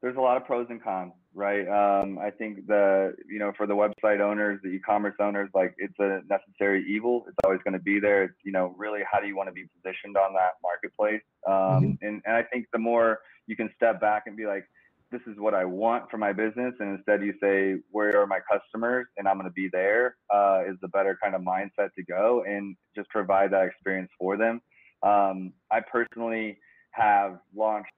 there's a lot of pros and cons, right? Um, I think the you know for the website owners, the e-commerce owners, like it's a necessary evil. It's always going to be there. It's you know really how do you want to be positioned on that marketplace? Um, mm-hmm. and and I think the more you can step back and be like, this is what I want for my business, and instead you say where are my customers, and I'm going to be there, uh, is the better kind of mindset to go and just provide that experience for them. Um, I personally have launched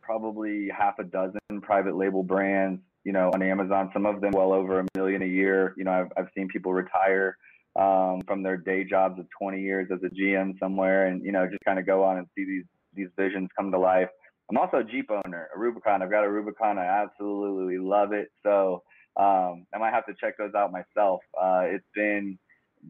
probably half a dozen private label brands, you know, on Amazon. Some of them well over a million a year. You know, I've I've seen people retire um, from their day jobs of 20 years as a GM somewhere, and you know, just kind of go on and see these these visions come to life. I'm also a Jeep owner, a Rubicon. I've got a Rubicon. I absolutely love it. So um, I might have to check those out myself. Uh, it's been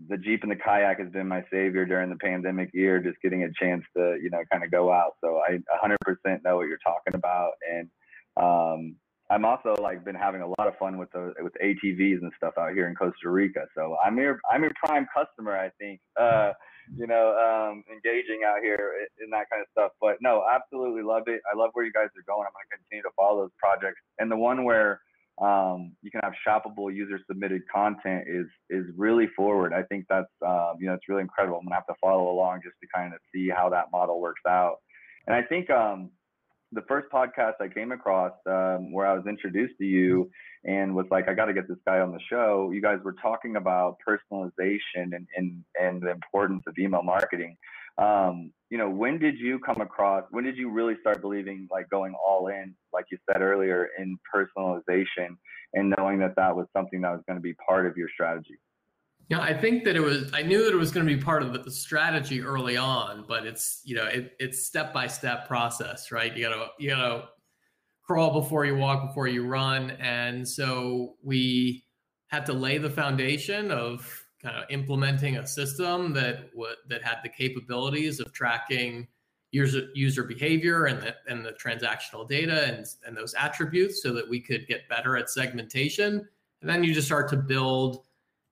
the Jeep and the kayak has been my savior during the pandemic year, just getting a chance to, you know, kind of go out. So I 100% know what you're talking about. And um, I'm also like been having a lot of fun with the with ATVs and stuff out here in Costa Rica. So I'm your I'm your prime customer, I think. Uh, you know, um, engaging out here in that kind of stuff. But no, absolutely love it. I love where you guys are going. I'm going to continue to follow those projects. And the one where um, you can have shoppable user submitted content is is really forward. I think that's um, you know it's really incredible. I'm gonna have to follow along just to kind of see how that model works out. And I think um, the first podcast I came across um, where I was introduced to you and was like, I got to get this guy on the show. You guys were talking about personalization and and, and the importance of email marketing. Um, you know, when did you come across? When did you really start believing, like going all in, like you said earlier, in personalization, and knowing that that was something that was going to be part of your strategy? Yeah, I think that it was. I knew that it was going to be part of the strategy early on, but it's you know it, it's step by step process, right? You gotta you gotta crawl before you walk, before you run, and so we had to lay the foundation of kind of implementing a system that w- that had the capabilities of tracking user user behavior and the, and the transactional data and, and those attributes so that we could get better at segmentation. And then you just start to build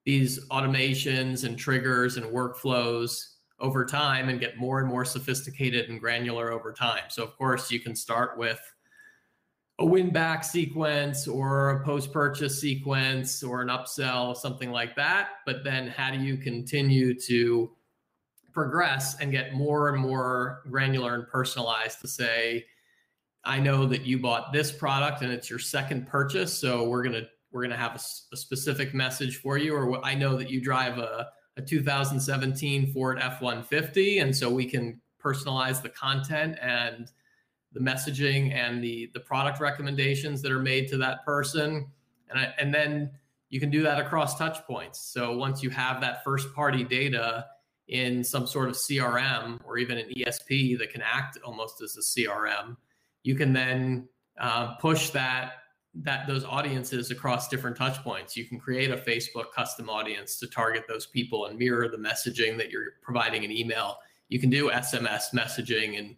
these automations and triggers and workflows over time and get more and more sophisticated and granular over time. So of course you can start with a win back sequence or a post purchase sequence or an upsell, something like that. But then how do you continue to progress and get more and more granular and personalized to say, I know that you bought this product and it's your second purchase. So we're going to, we're going to have a, a, specific message for you. Or I know that you drive a, a 2017 Ford F-150. And so we can personalize the content and the messaging and the the product recommendations that are made to that person. And I, and then you can do that across touch points. So once you have that first party data in some sort of crm or even an esp that can act almost as a crm you can then uh, push that that those audiences across different touch points. You can create a facebook custom audience to target those people and mirror the messaging that you're providing in email. You can do sms messaging and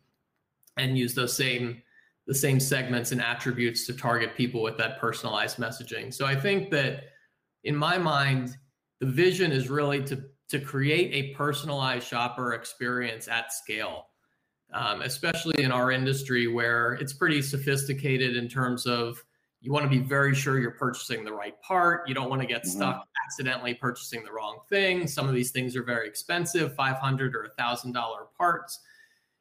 and use those same the same segments and attributes to target people with that personalized messaging. So I think that in my mind, the vision is really to to create a personalized shopper experience at scale, um, especially in our industry where it's pretty sophisticated in terms of you want to be very sure you're purchasing the right part. You don't want to get mm-hmm. stuck accidentally purchasing the wrong thing. Some of these things are very expensive, 500 or $1,000 parts.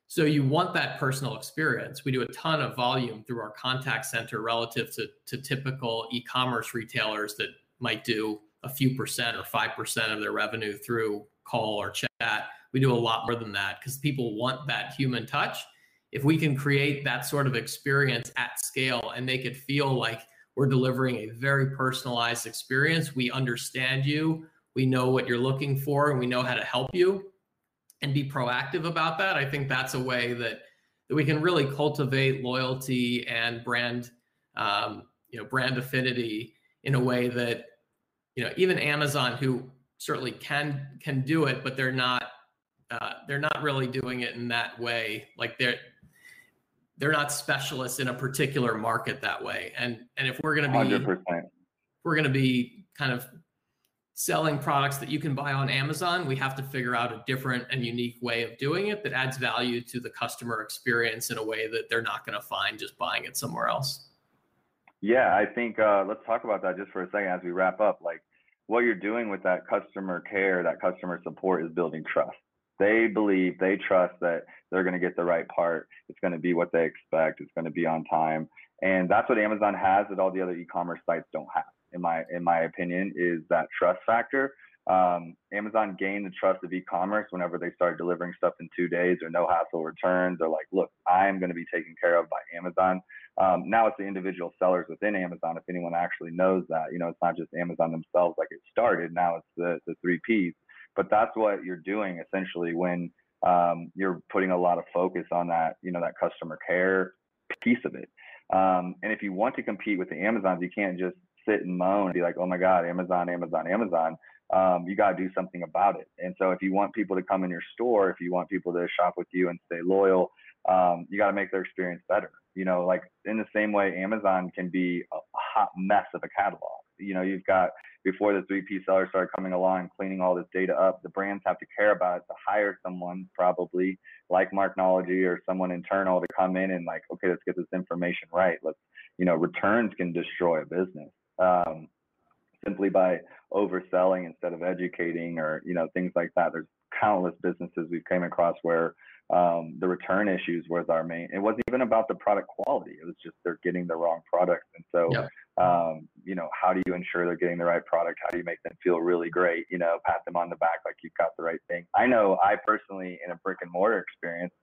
So you want that personal experience. We do a ton of volume through our contact center relative to, to typical e-commerce retailers that might do a few percent or 5% of their revenue through call or chat. We do a lot more than that because people want that human touch. If we can create that sort of experience at scale and make it feel like we're delivering a very personalized experience, we understand you, we know what you're looking for, and we know how to help you and be proactive about that. I think that's a way that that we can really cultivate loyalty and brand, um, you know, brand affinity in a way that, you know, even Amazon, who certainly can can do it, but they're not uh, they're not really doing it in that way. Like they're they're not specialists in a particular market that way. And and if we're going to be 100%. we're going to be kind of selling products that you can buy on Amazon, we have to figure out a different and unique way of doing it that adds value to the customer experience in a way that they're not going to find just buying it somewhere else. Yeah, I think uh, let's talk about that just for a second as we wrap up. Like what you're doing with that customer care, that customer support is building trust. They believe, they trust that they're going to get the right part. It's going to be what they expect. It's going to be on time. And that's what Amazon has that all the other e-commerce sites don't have in my in my opinion, is that trust factor. Um, Amazon gained the trust of e-commerce whenever they started delivering stuff in two days or no hassle returns. They're like, look, I am going to be taken care of by Amazon. Um, now it's the individual sellers within Amazon. If anyone actually knows that, you know, it's not just Amazon themselves like it started. Now it's the the three Ps. But that's what you're doing essentially when um, you're putting a lot of focus on that, you know, that customer care piece of it. Um, and if you want to compete with the Amazons, you can't just sit and moan and be like, oh my God, Amazon, Amazon, Amazon. Um, you got to do something about it. And so if you want people to come in your store, if you want people to shop with you and stay loyal, um, you got to make their experience better. You know, like in the same way, Amazon can be a hot mess of a catalog. You know, you've got before the 3P sellers started coming along, cleaning all this data up, the brands have to care about it to hire someone probably like Marknology or someone internal to come in and like, okay, let's get this information right. Let's, you know, returns can destroy a business um, simply by overselling instead of educating or, you know, things like that. There's countless businesses we've came across where um, the return issues was our main. It wasn't even about the product quality. It was just they're getting the wrong product. And so, yep. um, you know, how do you ensure they're getting the right product? How do you make them feel really great? You know, pat them on the back like you've got the right thing. I know I personally, in a brick and mortar experience,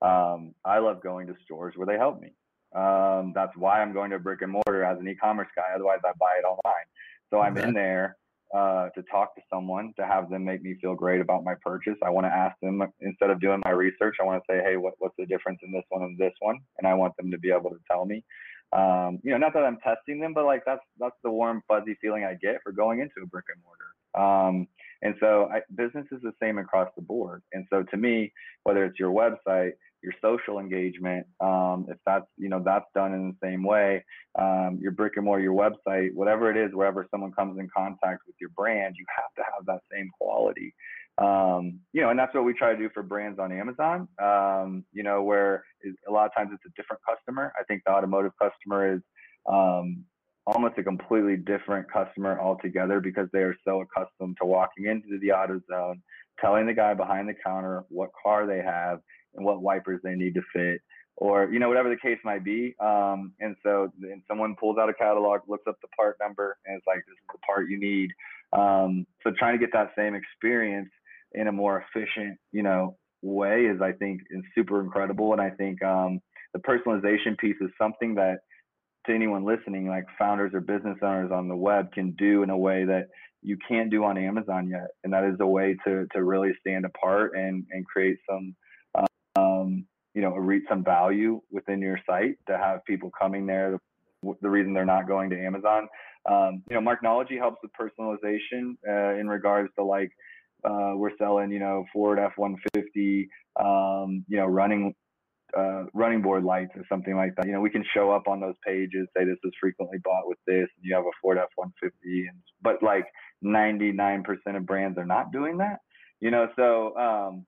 um, I love going to stores where they help me. Um, that's why I'm going to brick and mortar as an e-commerce guy. Otherwise, I buy it online. So I'm in there uh, to talk to someone to have them make me feel great about my purchase. I want to ask them instead of doing my research. I want to say, hey, what, what's the difference in this one and this one? And I want them to be able to tell me. Um, you know, not that I'm testing them, but like that's that's the warm fuzzy feeling I get for going into a brick and mortar. Um, and so I, business is the same across the board. And so to me, whether it's your website, your social engagement, um, if that's you know that's done in the same way, um, your brick and mortar, your website, whatever it is, wherever someone comes in contact with your brand, you have to have that same quality. Um, you know, and that's what we try to do for brands on Amazon. Um, you know, where a lot of times it's a different customer. I think the automotive customer is um, almost a completely different customer altogether because they are so accustomed to walking into the auto zone, telling the guy behind the counter what car they have and what wipers they need to fit or you know whatever the case might be um, and so and someone pulls out a catalog looks up the part number and it's like this is the part you need. Um, so trying to get that same experience in a more efficient you know way is i think is super incredible and i think um, the personalization piece is something that to anyone listening like founders or business owners on the web can do in a way that you can't do on amazon yet and that is a way to to really stand apart and and create some you know, reach some value within your site to have people coming there. The reason they're not going to Amazon, um, you know, Marknology helps with personalization uh, in regards to like uh, we're selling, you know, Ford F-150, um, you know, running uh, running board lights or something like that. You know, we can show up on those pages, say this is frequently bought with this, and you have a Ford F-150, and but like 99% of brands are not doing that. You know, so um,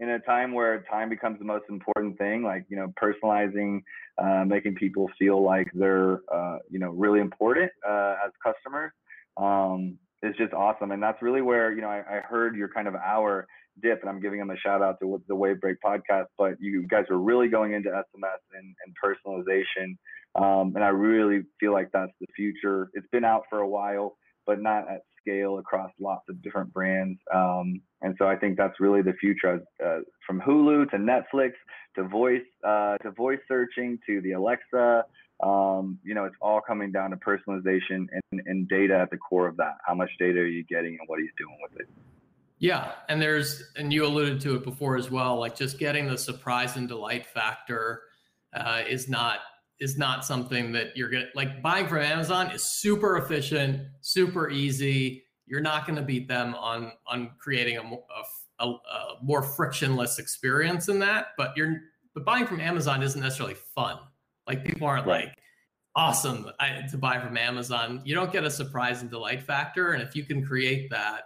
in a time where time becomes the most important thing, like you know, personalizing, uh, making people feel like they're uh, you know really important uh, as customers, um, is just awesome. And that's really where you know I, I, heard your kind of hour dip, and I'm giving them a shout out to the Wave Break podcast. But you guys are really going into SMS and, and personalization, um, and I really feel like that's the future. It's been out for a while, but not at scale across lots of different brands. Um, and so I think that's really the future. Uh, from Hulu to Netflix to voice uh, to voice searching to the Alexa, um, you know, it's all coming down to personalization and, and data at the core of that. How much data are you getting, and what are you doing with it? Yeah, and there's and you alluded to it before as well. Like just getting the surprise and delight factor uh, is not is not something that you're gonna like buying from Amazon is super efficient, super easy. You're not going to beat them on on creating a, a, a, more frictionless experience in that. But you're but buying from Amazon isn't necessarily fun. Like people aren't right. like awesome to buy from Amazon. You don't get a surprise and delight factor, and if you can create that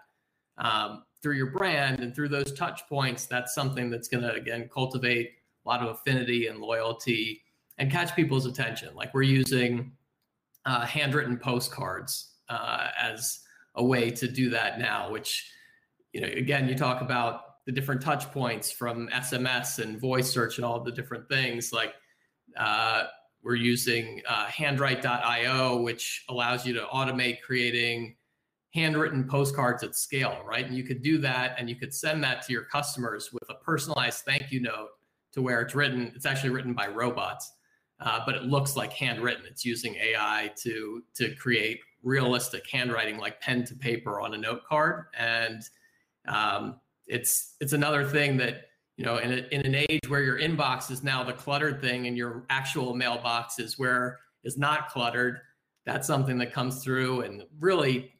um, through your brand and through those touch points, that's something that's going to again cultivate a lot of affinity and loyalty and catch people's attention. Like we're using uh, handwritten postcards uh, as a way to do that now, which, you know, again, you talk about the different touch points from SMS and voice search and all the different things. Like uh, we're using uh, handwrite.io, which allows you to automate creating handwritten postcards at scale, right? And you could do that and you could send that to your customers with a personalized thank you note to where it's written, it's actually written by robots uh, but it looks like handwritten. It's using AI to to create realistic handwriting, like pen to paper on a note card, and um, it's it's another thing that you know, in, a, in an age where your inbox is now the cluttered thing and your actual mailbox is where is not cluttered, that's something that comes through and really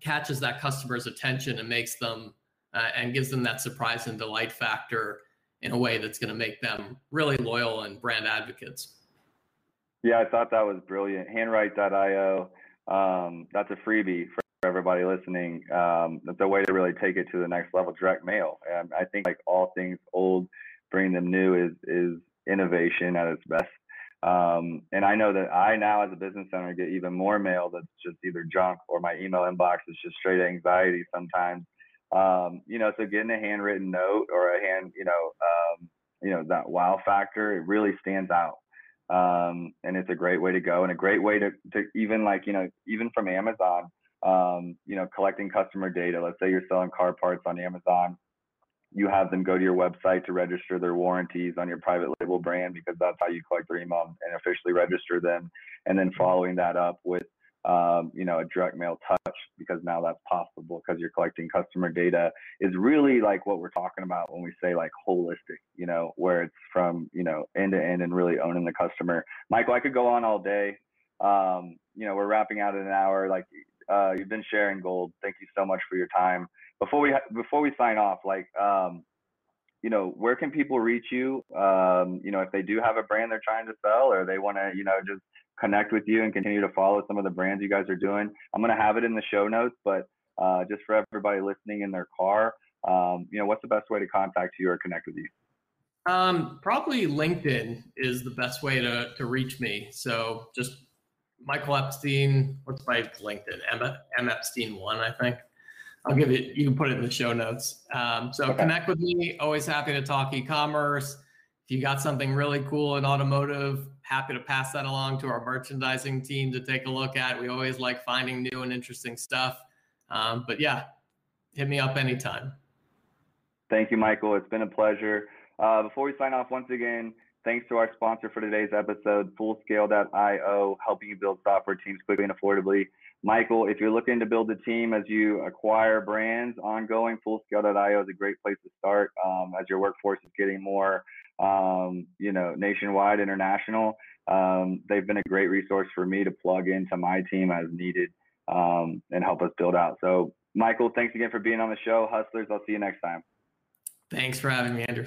catches that customer's attention and makes them uh, and gives them that surprise and delight factor in a way that's going to make them really loyal and brand advocates. Yeah, I thought that was brilliant. Handwrite.io. Um, that's a freebie for everybody listening. Um, that's a way to really take it to the next level. Direct mail. And I think like all things old, bringing them new is is innovation at its best. Um, and I know that I now, as a business owner, get even more mail that's just either junk or my email inbox is just straight anxiety sometimes. Um, you know, so getting a handwritten note or a hand, you know, um, you know, that wow factor, it really stands out. Um, and it's a great way to go and a great way to, to even like, you know, even from Amazon, um, you know, collecting customer data. Let's say you're selling car parts on Amazon. You have them go to your website to register their warranties on your private label brand because that's how you collect their email and officially register them. And then following that up with, um, you know, a direct mail touch because now that's possible because you're collecting customer data is really like what we're talking about when we say like holistic, you know, where it's from, you know, end to end and really owning the customer. Michael, I could go on all day. Um, you know, we're wrapping out in an hour. Like uh, you've been sharing gold. Thank you so much for your time. Before we before we sign off, like um, you know, where can people reach you? Um, you know, if they do have a brand they're trying to sell, or they want to, you know, just connect with you and continue to follow some of the brands you guys are doing. I'm gonna have it in the show notes, but uh, just for everybody listening in their car, um, you know, what's the best way to contact you or connect with you? Um, probably LinkedIn is the best way to to reach me. So just Michael Epstein. What's my LinkedIn? M, M Epstein one, I think. I'll give it. You can put it in the show notes. Um, so okay. connect with me. Always happy to talk e-commerce. If you got something really cool in automotive, happy to pass that along to our merchandising team to take a look at. We always like finding new and interesting stuff. Um, but yeah, hit me up anytime. Thank you, Michael. It's been a pleasure. Uh, before we sign off, once again, Thanks to our sponsor for today's episode, Fullscale.io, helping you build software teams quickly and affordably. Michael, if you're looking to build a team as you acquire brands ongoing, Fullscale.io is a great place to start um, as your workforce is getting more, um, you know, nationwide, international. Um, they've been a great resource for me to plug into my team as needed um, and help us build out. So, Michael, thanks again for being on the show. Hustlers, I'll see you next time. Thanks for having me, Andrew.